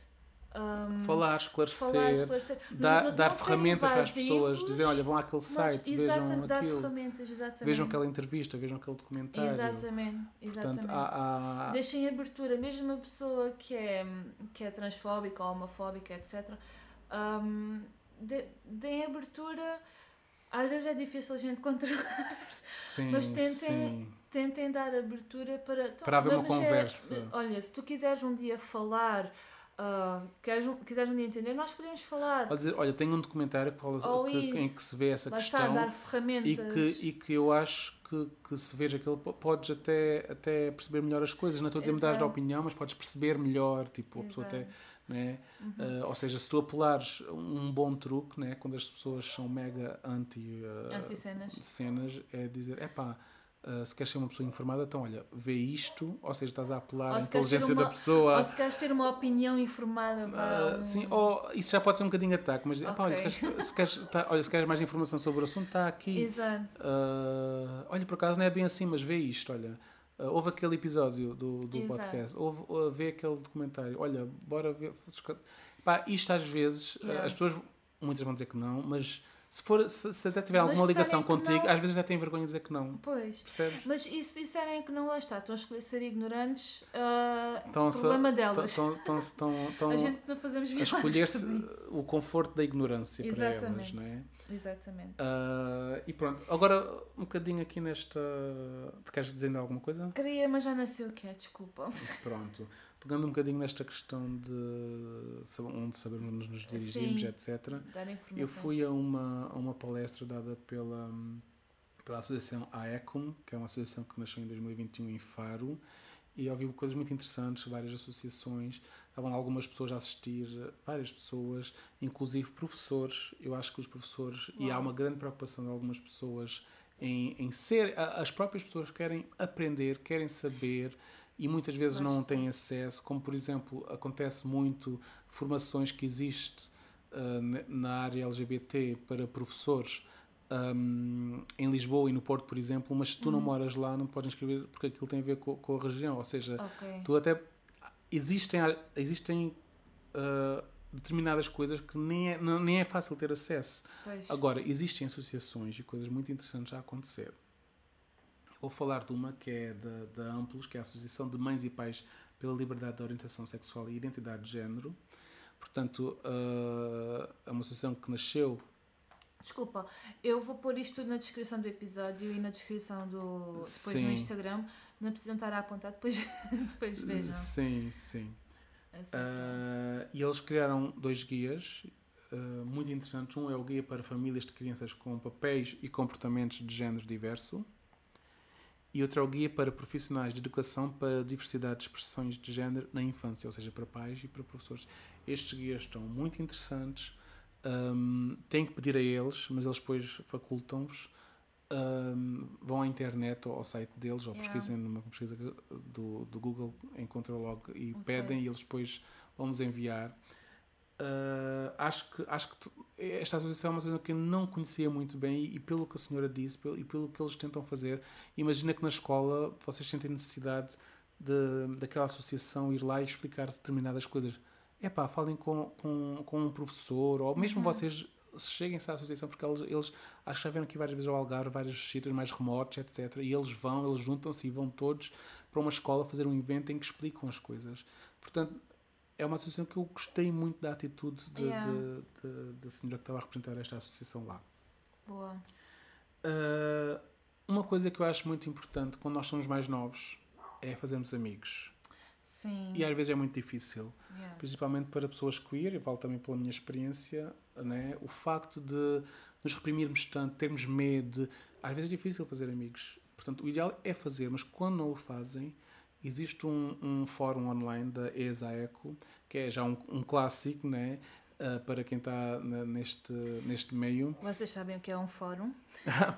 um,
falar, esclarecer, falar, esclarecer. Dar, não, não, dar ferramentas para as pessoas, dizer, olha, vão àquele site, vejam dar aquilo, ferramentas, exatamente. vejam aquela entrevista, vejam aquele documentário.
Exatamente, exatamente. Portanto, há, há... Deixem abertura, mesmo uma pessoa que é, que é transfóbica ou homofóbica, etc. Um, de, deem abertura às vezes é difícil a gente controlar-se, mas tentem, tentem dar abertura para,
então, para haver uma conversa.
olha, se tu quiseres um dia falar, uh, queres quiseres um dia entender, nós podemos falar.
Olha, olha tenho um documentário que fala, que, em que se vê essa questão
está.
E, que, e que eu acho que, que se veja que ele podes até, até perceber melhor as coisas. Não estou a dizer mudar de opinião, mas podes perceber melhor. Tipo, a pessoa até né? Uhum. Uh, ou seja, se tu apelares um bom truque, né? quando as pessoas são mega anti, uh,
anti cenas,
é dizer: é pá. Uh, se queres ser uma pessoa informada, então olha, vê isto, ou seja, estás a apelar à inteligência uma, da pessoa.
Ou se queres ter uma opinião informada.
Uh, sim, ou isso já pode ser um bocadinho ataque, mas okay. epá, olha, se queres, se, queres, tá, olha, se queres mais informação sobre o assunto, está aqui.
Exato.
Uh, olha, por acaso não é bem assim, mas vê isto, olha. Uh, houve aquele episódio do, do podcast, houve, uh, vê aquele documentário, olha, bora ver. Pá, isto às vezes, yeah. as pessoas, muitas vão dizer que não, mas se, for, se, se até tiver alguma ligação contigo, não... às vezes já têm vergonha de dizer que não.
Pois. Percebes? Mas e se disserem que não lá está, estão a escolher ser ignorantes, uh, então, problema se, delas. Estão, estão, estão, a gente não fazemos
A escolher-se o conforto da ignorância Exatamente. para elas, não é?
Exatamente.
Uh, e pronto, agora um bocadinho aqui nesta. Queres dizer alguma coisa?
Queria, mas já nasceu o que é, desculpa.
Pronto. Pegando um bocadinho nesta questão de onde sabemos nos dirigimos, Sim, etc. Eu fui a uma, a uma palestra dada pela, pela associação AECOM, que é uma associação que nasceu em 2021 em Faro, e ouvi coisas muito interessantes, várias associações, estavam algumas pessoas a assistir, várias pessoas, inclusive professores. Eu acho que os professores, Uau. e há uma grande preocupação de algumas pessoas em, em ser, as próprias pessoas querem aprender, querem saber e muitas vezes não têm acesso, como por exemplo acontece muito formações que existe uh, na área LGBT para professores um, em Lisboa e no Porto, por exemplo, mas se tu uhum. não moras lá não podes inscrever porque aquilo tem a ver com, com a região, ou seja, okay. tu até existem existem uh, determinadas coisas que nem é, não, nem é fácil ter acesso. Pois. Agora, existem associações e coisas muito interessantes a acontecer. Vou falar de uma que é da, da Amplos, que é a Associação de Mães e Pais pela Liberdade de Orientação Sexual e Identidade de Género. Portanto, uh, é uma associação que nasceu.
Desculpa, eu vou pôr isto tudo na descrição do episódio e na descrição do. depois sim. no Instagram. Não precisam estar a apontar, depois, depois vejam.
Sim, sim. Uh, e eles criaram dois guias uh, muito interessantes. Um é o guia para famílias de crianças com papéis e comportamentos de género diverso e outro é o Guia para Profissionais de Educação para Diversidade de Expressões de Género na Infância, ou seja, para pais e para professores. Estes guias estão muito interessantes, um, têm que pedir a eles, mas eles depois facultam-vos. Um, vão à internet ou ao site deles ou yeah. pesquisem numa pesquisa do, do Google, encontram logo e um pedem e eles depois vão-nos enviar. Uh, acho que, acho que tu, esta associação é uma associação que eu não conhecia muito bem e, e, pelo que a senhora disse pelo, e pelo que eles tentam fazer, imagina que na escola vocês sentem necessidade de, daquela associação ir lá e explicar determinadas coisas. É pá, falem com, com, com um professor ou mesmo uhum. vocês cheguem-se à associação porque eles, eles acho que já vieram aqui várias vezes ao Algarve, vários sítios mais remotos, etc. E eles vão, eles juntam-se e vão todos para uma escola fazer um evento em que explicam as coisas. Portanto, é uma associação que eu gostei muito da atitude yeah. da senhora que estava a representar esta associação lá.
Boa.
Uh, uma coisa que eu acho muito importante quando nós somos mais novos é fazermos amigos.
Sim.
E às vezes é muito difícil, yeah. principalmente para pessoas queer, e falo também pela minha experiência, né? o facto de nos reprimirmos tanto, termos medo, às vezes é difícil fazer amigos. Portanto, o ideal é fazer, mas quando não o fazem, existe um, um fórum online da ESAECO, que é já um, um clássico, né? Uh, para quem está neste, neste meio.
Vocês sabem o que é um fórum?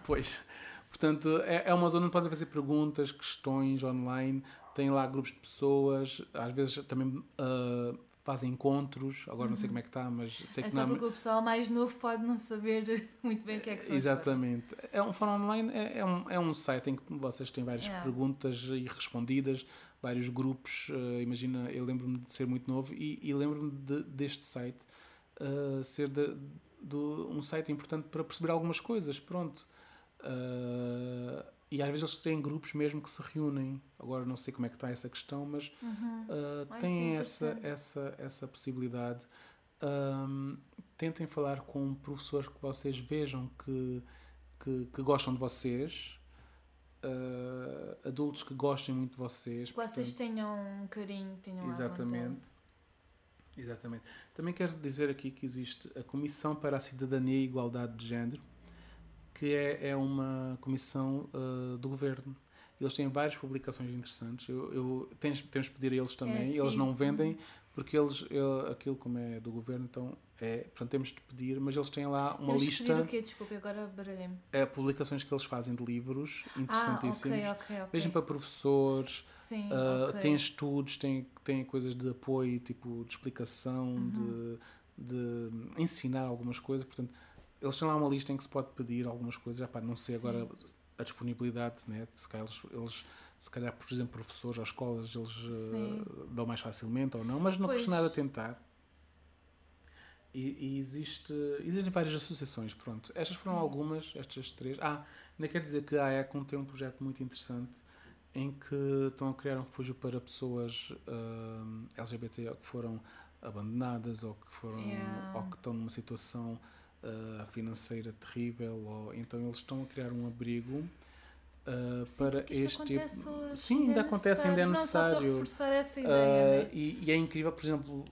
pois. Portanto, é, é uma zona onde podem fazer perguntas, questões online, tem lá grupos de pessoas, às vezes também uh, fazem encontros, agora uhum. não sei uhum. como é que está, mas sei
é
que
só não... porque o pessoal mais novo pode não saber muito bem o que é que são
Exatamente. É um fórum online, é, é, um, é um site em que vocês têm várias yeah. perguntas e respondidas, vários grupos. Uh, imagina, eu lembro-me de ser muito novo e, e lembro-me de, deste site uh, ser de, de, um site importante para perceber algumas coisas. Pronto. Uh, e às vezes eles têm grupos mesmo que se reúnem. Agora não sei como é que está essa questão, mas
uhum.
uh, têm essa, essa, essa possibilidade. Um, tentem falar com professores que vocês vejam que, que, que gostam de vocês, uh, adultos que gostem muito de vocês.
Que vocês tenham um carinho, tenham
Exatamente. Exatamente. Também quero dizer aqui que existe a Comissão para a Cidadania e Igualdade de Género, que é, é uma comissão uh, do governo. Eles têm várias publicações interessantes. Eu, eu tens, temos que pedir a eles também. É, eles não vendem uhum. porque eles, eu, aquilo como é do governo, então é, portanto temos de pedir, mas eles têm lá uma temos lista.
Pedir o quê? Desculpe, agora baralhei-me.
É publicações que eles fazem de livros interessantíssimos.
Ah, okay, okay,
Mesmo para professores.
Sim, uh,
okay. Tem estudos, tem, tem coisas de apoio, tipo de explicação, uhum. de, de ensinar algumas coisas. Portanto, eles têm lá uma lista em que se pode pedir algumas coisas. Já pá, não sei Sim. agora a disponibilidade, né? se calhar eles, eles se calhar, por exemplo, professores ou escolas, eles uh, dão mais facilmente ou não, mas não pois. custa nada tentar. E, e, existe, existem várias associações, pronto. Estas foram Sim. algumas, estas três. Ah, ainda quero dizer que a ECON tem um projeto muito interessante em que estão a criar um refúgio para pessoas uh, LGBT que foram abandonadas ou que foram yeah. ou que estão numa situação uh, financeira terrível ou então eles estão a criar um abrigo Uh, sim, para este tipo. Sim, ainda acontece, ainda é necessário. Essa ideia, uh, né? e, e, é incrível, por exemplo,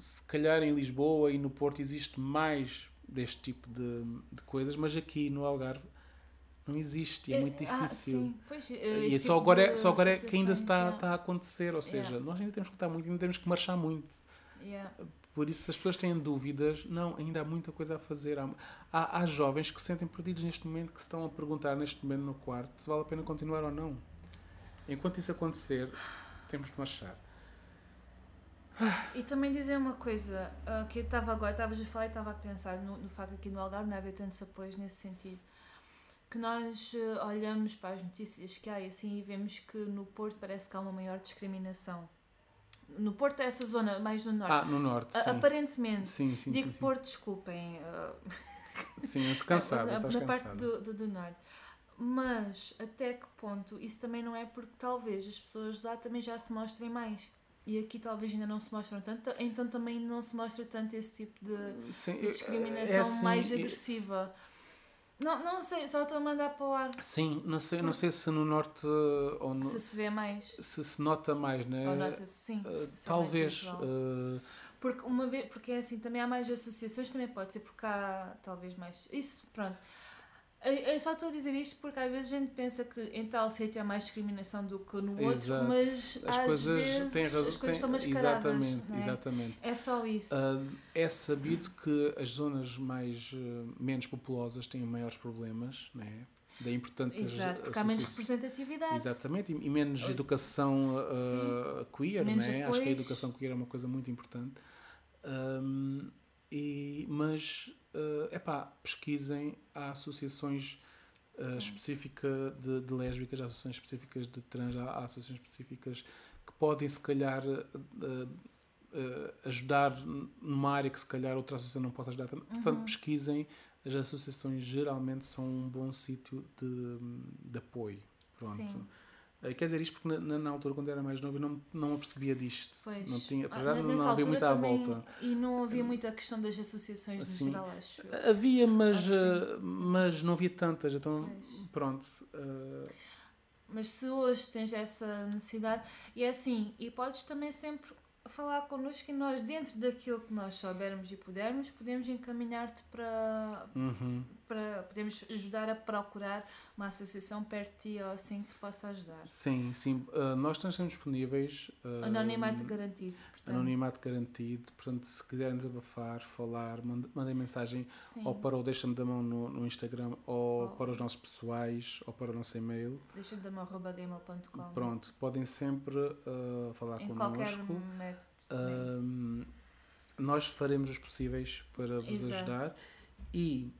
se calhar em Lisboa e no Porto existe mais deste tipo de, de coisas, mas aqui no Algarve não existe, é, é muito ah, difícil. Ah, pois, e tipo só agora, é, só agora é que ainda está, está a acontecer, ou seja, yeah. nós ainda temos que estar muito, ainda temos que marchar muito. Yeah. Por isso, se as pessoas têm dúvidas, não, ainda há muita coisa a fazer. Há, há, há, jovens que se sentem perdidos neste momento, que se estão a perguntar neste momento no quarto se vale a pena continuar ou não. Enquanto isso acontecer, temos de marchar.
E também dizer uma coisa, uh, que eu estava agora, estavas a falar e estava a pensar no, no facto aqui no Algarve não haver tantos apoios nesse sentido. Que nós uh, olhamos para as notícias que há e assim e vemos que no Porto parece que há uma maior discriminação no Porto é essa zona mais no norte.
Ah, no norte.
sim. Aparentemente. Sim, sim, Digo sim, Porto, desculpem.
Uh... Sim, eu estou cansada.
na parte do, do, do, norte. Mas até que ponto isso também não é porque talvez as pessoas lá também já se mostrem mais. E aqui talvez ainda não se mostram tanto, então também não se mostra tanto esse tipo de, sim, de discriminação é assim, mais agressiva. Não, não sei, só estou a mandar para o ar.
Sim, não sei, não sei se no norte ou no,
se se vê mais.
Se se nota mais, né? Ou nota sim. Uh, talvez. Uh,
porque uma vez, porque é assim, também há mais associações, também pode ser porque há talvez mais. Isso, pronto. Eu só estou a dizer isto porque às vezes a gente pensa que em tal sítio há mais discriminação do que no outro, Exato. mas as às coisas vezes têm razão, as coisas estão mascaradas. Exatamente, é? exatamente. É só isso. Uh,
é sabido que as zonas mais uh, menos populosas têm maiores problemas, né? Daí importante
Exato, porque há menos representatividade.
Exatamente, e, e menos educação uh, queer, menos né? Acho que a educação queer é uma coisa muito importante. Um, e, mas é uh, pá, pesquisem, há associações uh, específicas de, de, lésbicas, há associações específicas de trans, há, há associações específicas que podem, se calhar, uh, ajudar numa área que, se calhar, outra associação não possa ajudar. Portanto, uhum. pesquisem. As associações geralmente são um bom sítio de, de apoio. Pronto. Sim. Eh, quer dizer isto porque na, na, altura, quando era mais novo, eu não, não me apercebia disto. Pois. Não tinha, ah, já não, não havia muita também, volta.
E não havia muita questão das associações assim, no geral, acho.
Havia, mas, assim. uh, mas não havia tantas. Então, pois. pronto. Uh...
Mas se hoje tens essa necessidade, e é assim, e podes também sempre falar connosco e nós, dentro daquilo que nós soubermos e pudermos, podemos encaminhar-te para, uhum. Para. Podemos ajudar a procurar uma associação perto de ti ou assim que te possa ajudar.
Sim, sim. Uh, nós estamos disponíveis.
Uh, anonimato garantido.
Portanto. Anonimato garantido. Portanto, se quiserem desabafar, falar, mandem mensagem sim. ou para o Deixa-me da Mão no, no Instagram ou oh. para os nossos pessoais ou para o nosso e-mail.
Deixa-me da mão
Pronto, podem sempre uh, falar em connosco. Qualquer um, nós faremos os possíveis para vos Exato. ajudar. E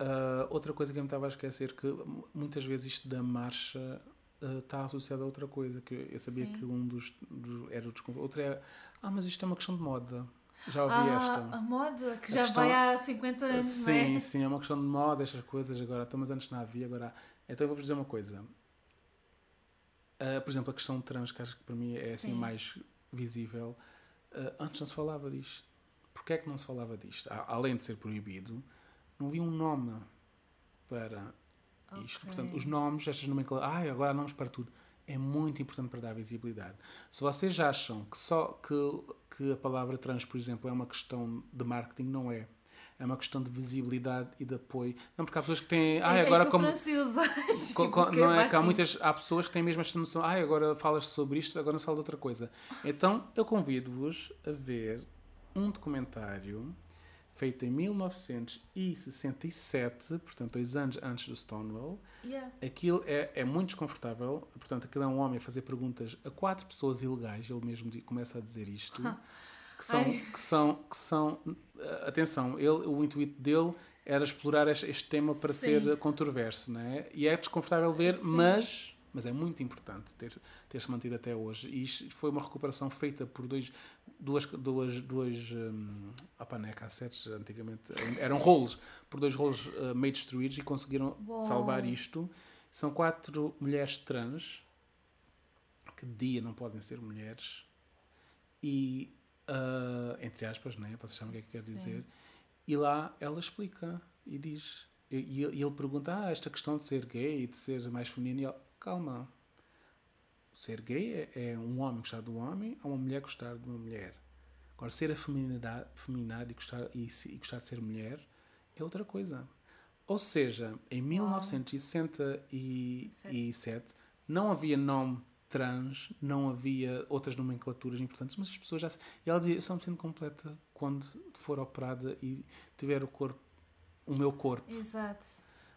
uh, outra coisa que eu me estava a esquecer que muitas vezes isto da marcha uh, está associado a outra coisa que eu sabia Sim. que um dos, dos era o desconforto. Outra é ah, mas isto é uma questão de moda. Já ouvi
ah,
esta.
A moda, que a já questão, vai há 50 anos.
Sim, é? sim, é uma questão de moda, estas coisas agora. Então, mas antes não havia, agora. Então eu vou-vos dizer uma coisa. Uh, por exemplo, a questão de trans, que acho que para mim é assim mais visível. Uh, antes não se falava disto. Porquê é que não se falava disto? Além de ser proibido, não havia um nome para okay. isto. Portanto, os nomes, estas nomenclaturas, ah, agora há nomes para tudo. É muito importante para dar visibilidade. Se vocês acham que só que, que a palavra trans, por exemplo, é uma questão de marketing, não é é uma questão de visibilidade e de apoio. Não, porque há pessoas que têm. Ah, agora
é
como.
tipo,
não é que há muitas. Há pessoas que têm mesmo esta noção. Ah, agora falas sobre isto, agora não se fala de outra coisa. Então, eu convido-vos a ver um documentário feito em 1967, portanto, dois anos antes do Stonewall.
Yeah.
Aquilo é, é muito desconfortável. Portanto, aquilo é um homem a fazer perguntas a quatro pessoas ilegais. Ele mesmo começa a dizer isto. que são, que são, que são, atenção, ele, o intuito dele era explorar este, este tema para Sim. ser controverso, não é? E é desconfortável ver, Sim. mas mas é muito importante ter, ter-se mantido até hoje. E isto foi uma recuperação feita por dois, duas, duas, duas um, opa, é cassetes, antigamente eram rolos, por dois rolos uh, meio destruídos e conseguiram Uou. salvar isto. São quatro mulheres trans que de dia não podem ser mulheres e, uh, entre aspas, né? vocês sabem o que é que quer dizer, e lá ela explica e diz. E, e ele pergunta: Ah, esta questão de ser gay e de ser mais feminino. E ele, calma. Ser gay é, é, um homem gostar do homem ou uma mulher gostar de uma mulher. Agora, ser afeminado e gostar, e, e gostar de ser mulher é outra coisa. Ou seja, em 1967 não havia nome trans, não havia outras nomenclaturas importantes, mas as pessoas já. E ela dizia: Eu só me sinto completa quando for operada e tiver o corpo, o meu corpo.
Exato.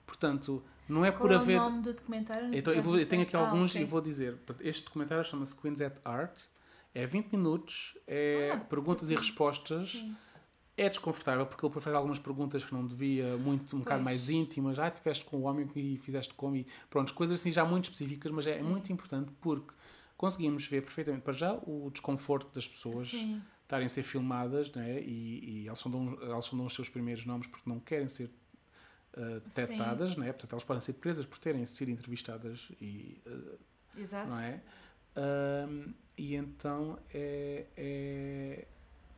Portanto, não é
Qual
por haver.
É o nome do documentário?
Então, eu, vou, eu, tenho aqui ah, alguns okay. e vou dizer. Este documentário chama-se Queens at Art. É 20 minutos, é ah, perguntas e respostas. Sim. É desconfortável porque ele prefere algumas perguntas que não devia, muito, um pois. bocado mais íntimas. Ah, estiveste com o homem e fizeste como e pronto, coisas assim já muito específicas, mas é Sim. é muito importante porque conseguimos ver perfeitamente para já o desconforto das pessoas Sim. estarem a ser filmadas né? e, e elas, só dão, elas só dão os seus primeiros nomes porque não querem ser uh, detectadas, né? portanto elas podem ser presas por terem sido entrevistadas e uh,
Exato.
não é? e então é, é,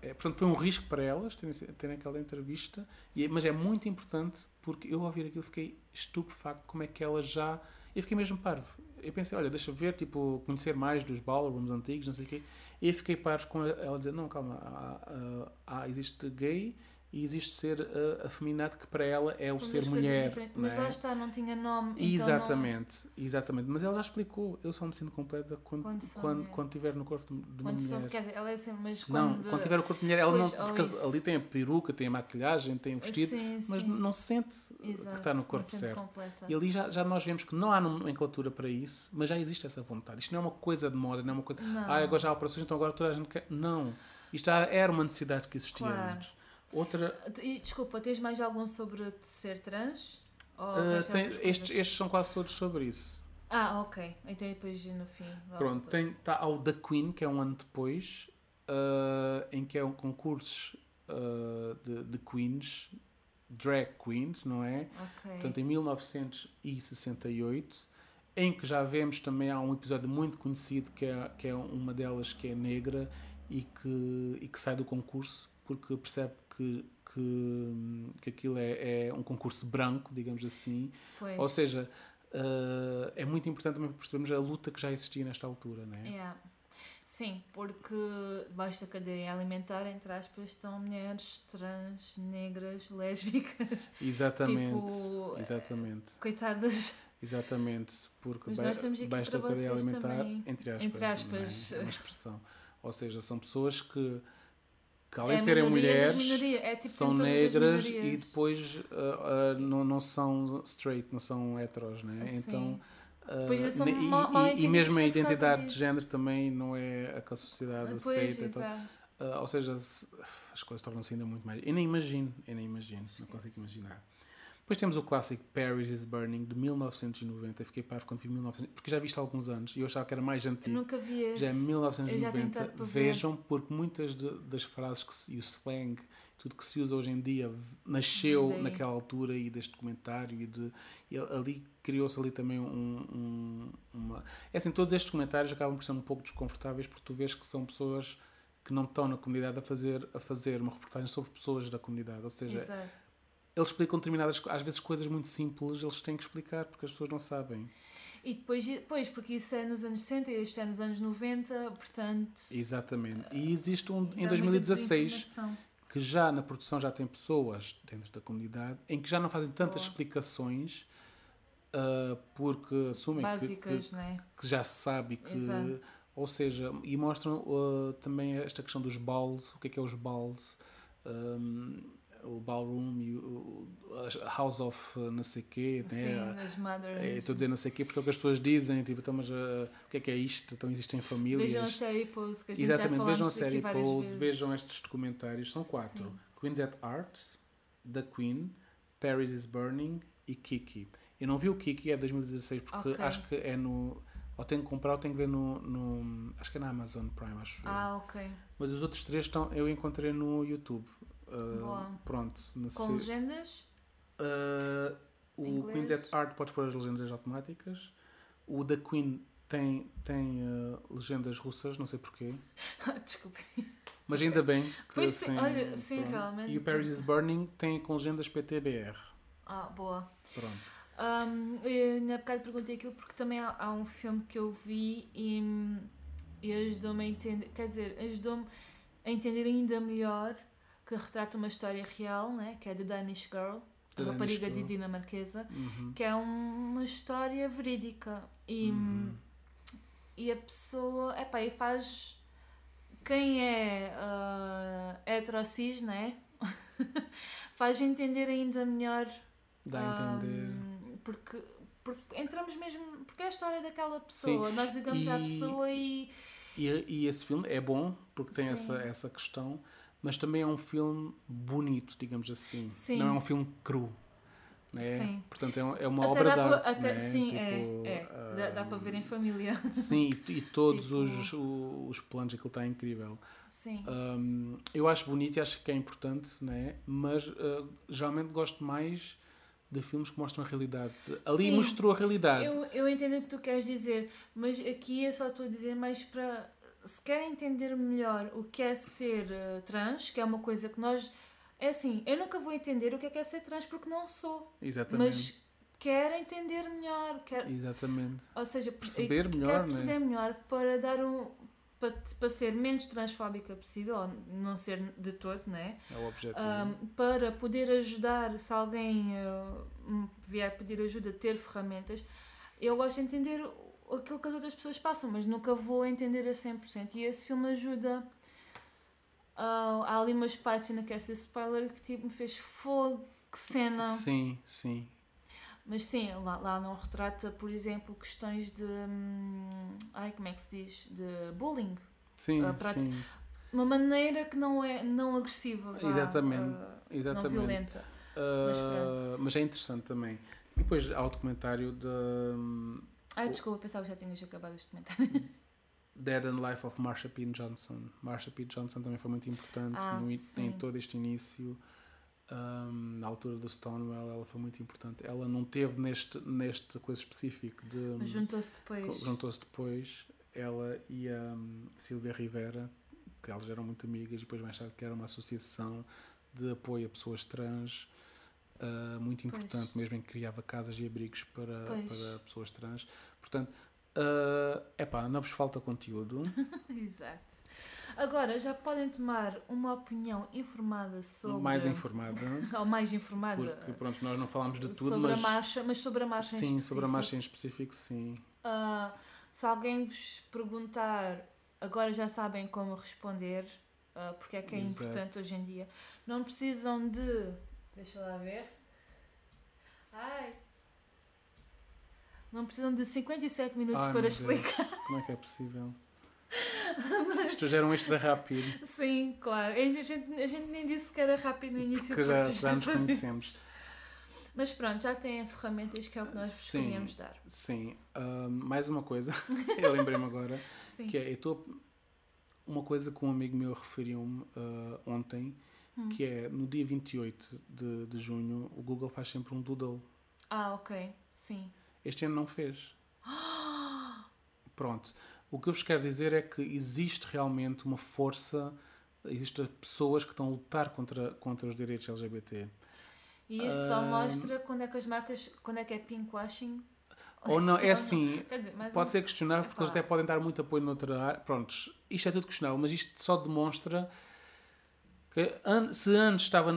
é, portanto foi um risco para elas terem, terem aquela entrevista, e, mas é muito importante porque eu ao ouvir aquilo fiquei estupefacto como é que elas já eu fiquei mesmo parvo eu pensei, olha, deixa ver, tipo, conhecer mais dos ballrooms antigos, não sei o quê. E eu fiquei parvo com ela dizer, não, calma, há, há existe gay e existe ser uh, afeminado que para ela é São o ser mulher.
Mas é? lá está, não tinha nome. Então
exatamente, não... exatamente. Mas ela já explicou, eu só me sinto completa quando, quando, quando, quando tiver no corpo de uma quando mulher. Sou,
quer dizer, ela é sempre, mas quando...
Não, quando tiver o corpo de mulher, ela pois, não, porque ali tem a peruca, tem a maquilhagem, tem o vestido, sim, sim. mas não se sente Exato, que está no corpo certo. Completa. E ali já, já nós vemos que não há nomenclatura para isso, mas já existe essa vontade. Isto não é uma coisa de moda, não é uma coisa. Não. Ah, agora já há operações, então agora toda a gente quer. Não. Isto já era uma necessidade que existia claro. antes. Outra.
E, desculpa, tens mais algum sobre ser trans?
Uh, tem, estes, estes são quase todos sobre isso.
Ah, ok. Então depois no fim.
Pronto, tem, tá ao The Queen, que é um ano depois, uh, em que é um concurso uh, de, de queens, drag queens, não é?
Ok.
Portanto, em 1968, em que já vemos também há um episódio muito conhecido que é, que é uma delas que é negra e que, e que sai do concurso porque percebe que, que, que aquilo é, é um concurso branco, digamos assim. Pois. Ou seja, uh, é muito importante também percebermos a luta que já existia nesta altura, não é?
Yeah. Sim, porque da cadeia alimentar, entre aspas, estão mulheres trans, negras, lésbicas.
Exatamente. Tipo, exatamente.
Coitadas.
Exatamente, porque debaixo da cadeia alimentar, também. entre aspas, entre aspas. É? é uma expressão. Ou seja, são pessoas que que além é de serem mulheres, é tipo são negras e depois uh, uh, não, não são straight, não são heteros, né? Sim. Então. Uh, são e, mal, mal e, e mesmo a identidade de género também não é a que a sociedade pois, aceita. Então, ou seja, as coisas tornam-se ainda muito mais. Eu nem imagino, eu nem imagino, não consigo imaginar. Depois temos o clássico Paris is Burning de 1990. Eu fiquei parvo quando vi 1990, porque já vi isto há alguns anos e eu achava que era mais antigo.
Eu nunca vi esse.
Já é 1990. Vejam, porque muitas de, das frases que, e o slang, tudo que se usa hoje em dia, nasceu naquela altura e deste documentário e, de, e ali criou-se ali também um, um, uma. É assim, todos estes comentários acabam por ser um pouco desconfortáveis porque tu vês que são pessoas que não estão na comunidade a fazer, a fazer uma reportagem sobre pessoas da comunidade. Ou seja,
Exato
eles explicam determinadas, às vezes, coisas muito simples, eles têm que explicar porque as pessoas não sabem.
E depois, depois porque isso é nos anos 60 e este é nos anos 90, portanto.
Exatamente. E existe um em 2016 que já na produção já tem pessoas dentro da comunidade em que já não fazem tantas Boa. explicações uh, porque assumem
Básicas,
que,
né?
que, já se sabe que. Exato. Ou seja, e mostram uh, também esta questão dos baldes, o que é que é os baldes. Um, o ballroom e o, a House of uh, não sei quê.
Sim, né? as mothers.
É, estou a dizer não sei quê porque é o que as pessoas dizem, tipo, então, mas uh, o que é que é isto? Então existem famílias.
Vejam a série Pose, que a gente
Exatamente,
já
vejam a série Pose, vejam estes documentários, são quatro. Sim. Queens at Arts, The Queen, Paris is Burning e Kiki. Eu não vi o Kiki, é 2016, porque okay. acho que é no. Ou tenho que comprar ou tenho que ver no, no. Acho que é na Amazon Prime, acho.
Ah, ok.
Mas os outros três estão, eu encontrei no YouTube. Uh, Boa. Pronto.
Com legendas?
Uh, o Queen's at Art podes pôr as legendas automáticas. O da Queen tem, tem uh, legendas russas, não sei porquê.
Desculpe.
Mas ainda bem
que pois sim, olha, sim, realmente.
E o Paris is Burning tem com legendas PTBR.
Ah, boa.
Pronto.
Um, eu, na bocado perguntei aquilo porque também há, há um filme que eu vi e, e ajudou-me a entender, quer dizer, ajudou-me a entender ainda melhor que retrata uma história real, né? que é The Danish Girl, a rapariga de dinamarquesa, uhum. que é uma história verídica e, uhum. e a pessoa, epá, e faz quem é uh, heterocis, né? faz entender ainda melhor.
Dá a entender.
Um, porque, porque entramos mesmo. Porque é a história daquela pessoa. Sim. Nós ligamos e, à pessoa e,
e. E esse filme é bom porque tem essa, essa questão, mas também é um filme bonito, digamos assim. Sim. Não é um filme cru. Né? Sim. Portanto, é, é uma até obra de arte. Até, né?
Sim, tipo, é. é. Dá, dá, para ver em família.
Sim, e, e todos tipo... os, os planos, aquilo está incrível.
Sim.
Um, eu acho bonito e acho que é importante, né? mas uh, geralmente gosto mais de filmes que mostram a realidade. Ali Sim, mostrou a realidade.
Eu, eu entendo o que tu queres dizer, mas aqui eu só estou a dizer mais para. Se querem entender melhor o que é ser uh, trans, que é uma coisa que nós. É assim, eu nunca vou entender o que é, que é ser trans porque não sou.
Exatamente.
Mas quero entender melhor. Quero,
Exatamente.
Ou seja,
perceber melhor,
quero perceber né? melhor para dar um, para, para ser menos transfóbica possível, ou não ser de todo, né?
É o objetivo.
Um, para poder ajudar, se alguém uh, vier pedir ajuda, ter ferramentas. Eu gosto de entender aquilo que as outras pessoas passam, mas nunca vou entender a 100%. E esse filme ajuda. Uh, há ali umas partes, quero ser spoiler, que tipo, me fez fogo, que cena.
Sim, sim.
Mas sim, lá, lá não retrata, por exemplo, questões de. Hum, ai, como é que se diz? De bullying.
Sim, uh, sim.
Uma maneira que não é não agressiva. Vá,
exatamente, uh, exatamente.
Não violenta.
Uh, mas, mas, é interessante também. E depois há o documentário de.
Ai, desculpa, pensava que já tinhas acabado este documentário.
Dead and Life of Marsha P. Johnson. Marsha P. Johnson também foi muito importante ah, no, em todo este início um, na altura do Stonewall, ela foi muito importante. Ela não teve neste, neste coisa específico de.
Juntou-se depois.
Juntou-se depois, ela e a um, Silvia Rivera, que elas eram muito amigas, e depois mais tarde que era uma associação de apoio a pessoas trans. Uh, muito importante, pois. mesmo em que criava casas e abrigos para, para pessoas trans. Portanto, uh, epá, não vos falta conteúdo.
Exato. Agora, já podem tomar uma opinião informada sobre.
Mais informada.
ou mais informada.
Porque, pronto, nós não falámos de tudo,
sobre
mas.
A marcha, mas sobre a marcha
sim,
em específico.
Sim, sobre a marcha em específico, sim.
Uh, se alguém vos perguntar, agora já sabem como responder, uh, porque é que é Exato. importante hoje em dia. Não precisam de. Deixa lá ver. Ai! Não precisam de 57 minutos Ai, para explicar.
Deus. Como é que é possível? Mas... Isto geram isto da rápido.
Sim, claro. A gente, a gente nem disse que era rápido no início.
Porque já, já nos conhecemos.
Mas pronto, já tem ferramentas que é o que nós sim, queríamos dar.
Sim. Uh, mais uma coisa, eu lembrei-me agora, sim. que é, eu estou... Uma coisa que um amigo meu referiu-me uh, ontem, hum. que é, no dia 28 de, de junho, o Google faz sempre um doodle.
Ah, ok. Sim.
Este ano não fez. Pronto. O que eu vos quero dizer é que existe realmente uma força, existem pessoas que estão a lutar contra, contra os direitos LGBT.
E isso só mostra quando é que as marcas, quando é que é pinkwashing.
Ou não, é assim, dizer, pode um... ser questionável porque eles até podem dar muito apoio noutra área. Prontos, isto é tudo questionável, mas isto só demonstra que se antes estava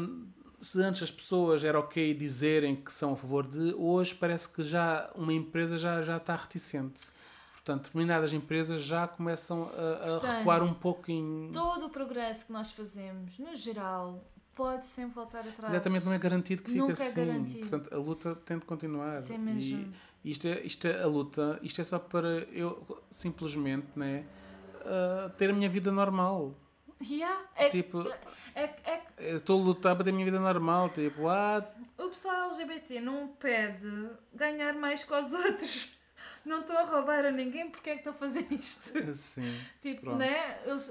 se antes as pessoas era ok dizerem que são a favor de, hoje parece que já uma empresa já, já está reticente. Portanto, determinadas empresas já começam a, a Portanto, recuar um pouco em.
Todo o progresso que nós fazemos, no geral, pode sempre voltar atrás.
Exatamente, não é garantido que fique é assim. É garantido. Portanto, a luta tem de continuar.
Tem mesmo.
E isto é, isto é a luta, isto é só para eu simplesmente né, uh, ter a minha vida normal.
Yeah. É,
tipo,
é, é,
é, estou a lutar para ter a minha vida normal. Tipo, what?
O pessoal LGBT não pede ganhar mais que os outros. Não estou a roubar a ninguém porque é que estou a fazer isto.
Sim.
tipo, pronto. né? Eles,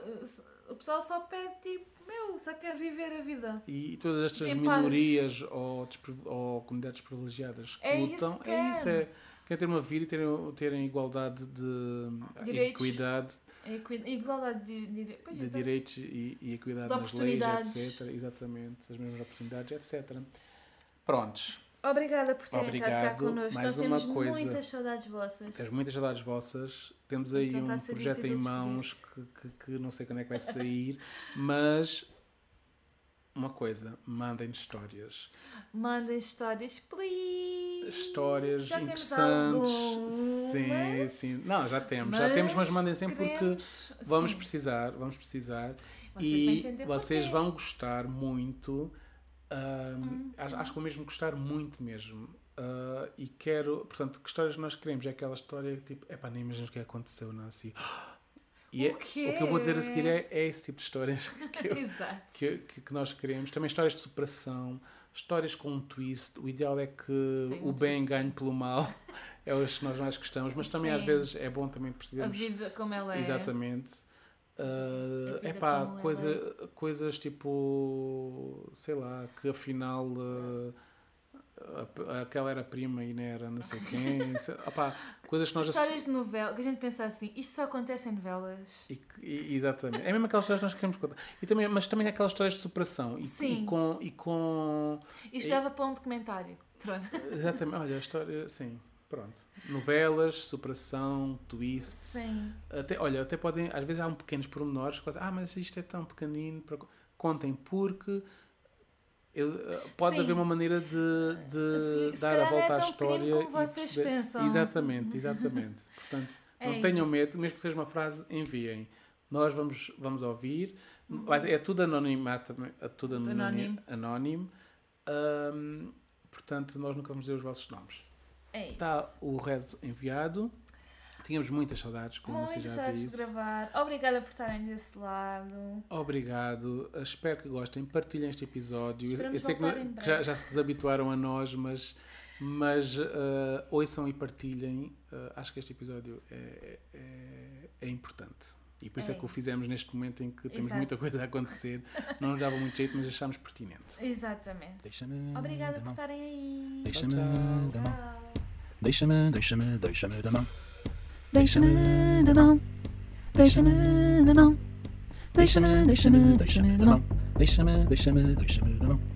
o pessoal só pede tipo, meu, só quer viver a vida.
E todas estas em minorias ou, ou, comunidades privilegiadas que é lutam, isso que é isso. É, quer ter uma vida e terem, terem igualdade de Direitos. equidade
Igualdade de, de,
de direitos e, e equidade nas leis, etc. Exatamente, as mesmas oportunidades, etc. Prontos.
Obrigada por terem Obrigado. estado cá connosco. Mais Nós temos coisa. muitas saudades vossas.
Temos muitas saudades vossas. Temos aí então, um projeto em mãos que, que, que, não sei quando é que vai sair, mas uma coisa, mandem histórias.
Mandem histórias, please
histórias já interessantes. sim, sim. Não, já temos, mas já temos, mas mandem sempre queremos... porque vamos sim. precisar, vamos precisar. Vocês e vocês vão gostar muito. Uh, hum. acho, acho que vão mesmo gostar muito mesmo. Uh, e quero, portanto, que histórias nós queremos? É aquela história tipo, é pá, nem imaginas o que aconteceu, Nancy. E é, o, que eu vou dizer a seguir é, é esse tipo de histórias que, eu, que, que, que, nós queremos. Também histórias de superação, histórias com um twist. O ideal é que um o bem twist. ganhe pelo mal. É o que nós mais gostamos, mas também Sim. às vezes é bom também percebermos.
A vida como ela é.
Exatamente. Uh, é pá, coisa, é. coisas tipo, sei lá, que afinal uh, aquela era prima e não era não sei quem. Opá, coisas que nós
Histórias de novela, que a gente pensa assim, isto só acontece em novelas.
E, e, exatamente. É mesmo aquelas histórias que nós queremos contar. E também, mas também aquelas histórias de superação. E, Sim. E com, e com.
Isto dava para um documentário. Pronto.
Exatamente, olha, a história, sim. Pronto. Novelas, superação, twists. Sim. Até, olha, até podem, às vezes há um pequenos pormenores que ah, mas isto é tão pequenino. Para... Contem, porque eu, eh, pode Sim. haver uma maneira de, de assim, dar a volta é à história.
Como vocês perceber... pensam.
Exatamente, exatamente. Portanto, é não tenham medo, mesmo que seja uma frase, enviem. Nós vamos, vamos ouvir. Uhum. É tudo anonimato, é tudo anónimo. anónimo. Portanto, nós nunca vamos dizer os vossos nomes.
É
Está o resto enviado. Tínhamos muitas saudades, como
Muitas
já
saudades disse. de gravar. Obrigada por estarem desse lado.
Obrigado. Espero que gostem. Partilhem este episódio. Esperamos Eu sei que já, já, se desabituaram a nós, mas, mas uh, ouçam e partilhem. Uh, acho que este episódio é, é, é importante. E por isso é, é que o fizemos neste momento em que temos Exato. muita coisa a acontecer. Não nos dava muito jeito, mas achámos pertinente.
Exatamente. Deixa-me. Obrigada por estarem aí.
Deixa-me. Deixa-me, deixa-me, deixa-me da mão.
Deixa-me da mão. Deixa-me da mão. Deixa-me, deixa-me, deixa-me da mão.
Deixa-me, deixa-me, deixa-me da mão.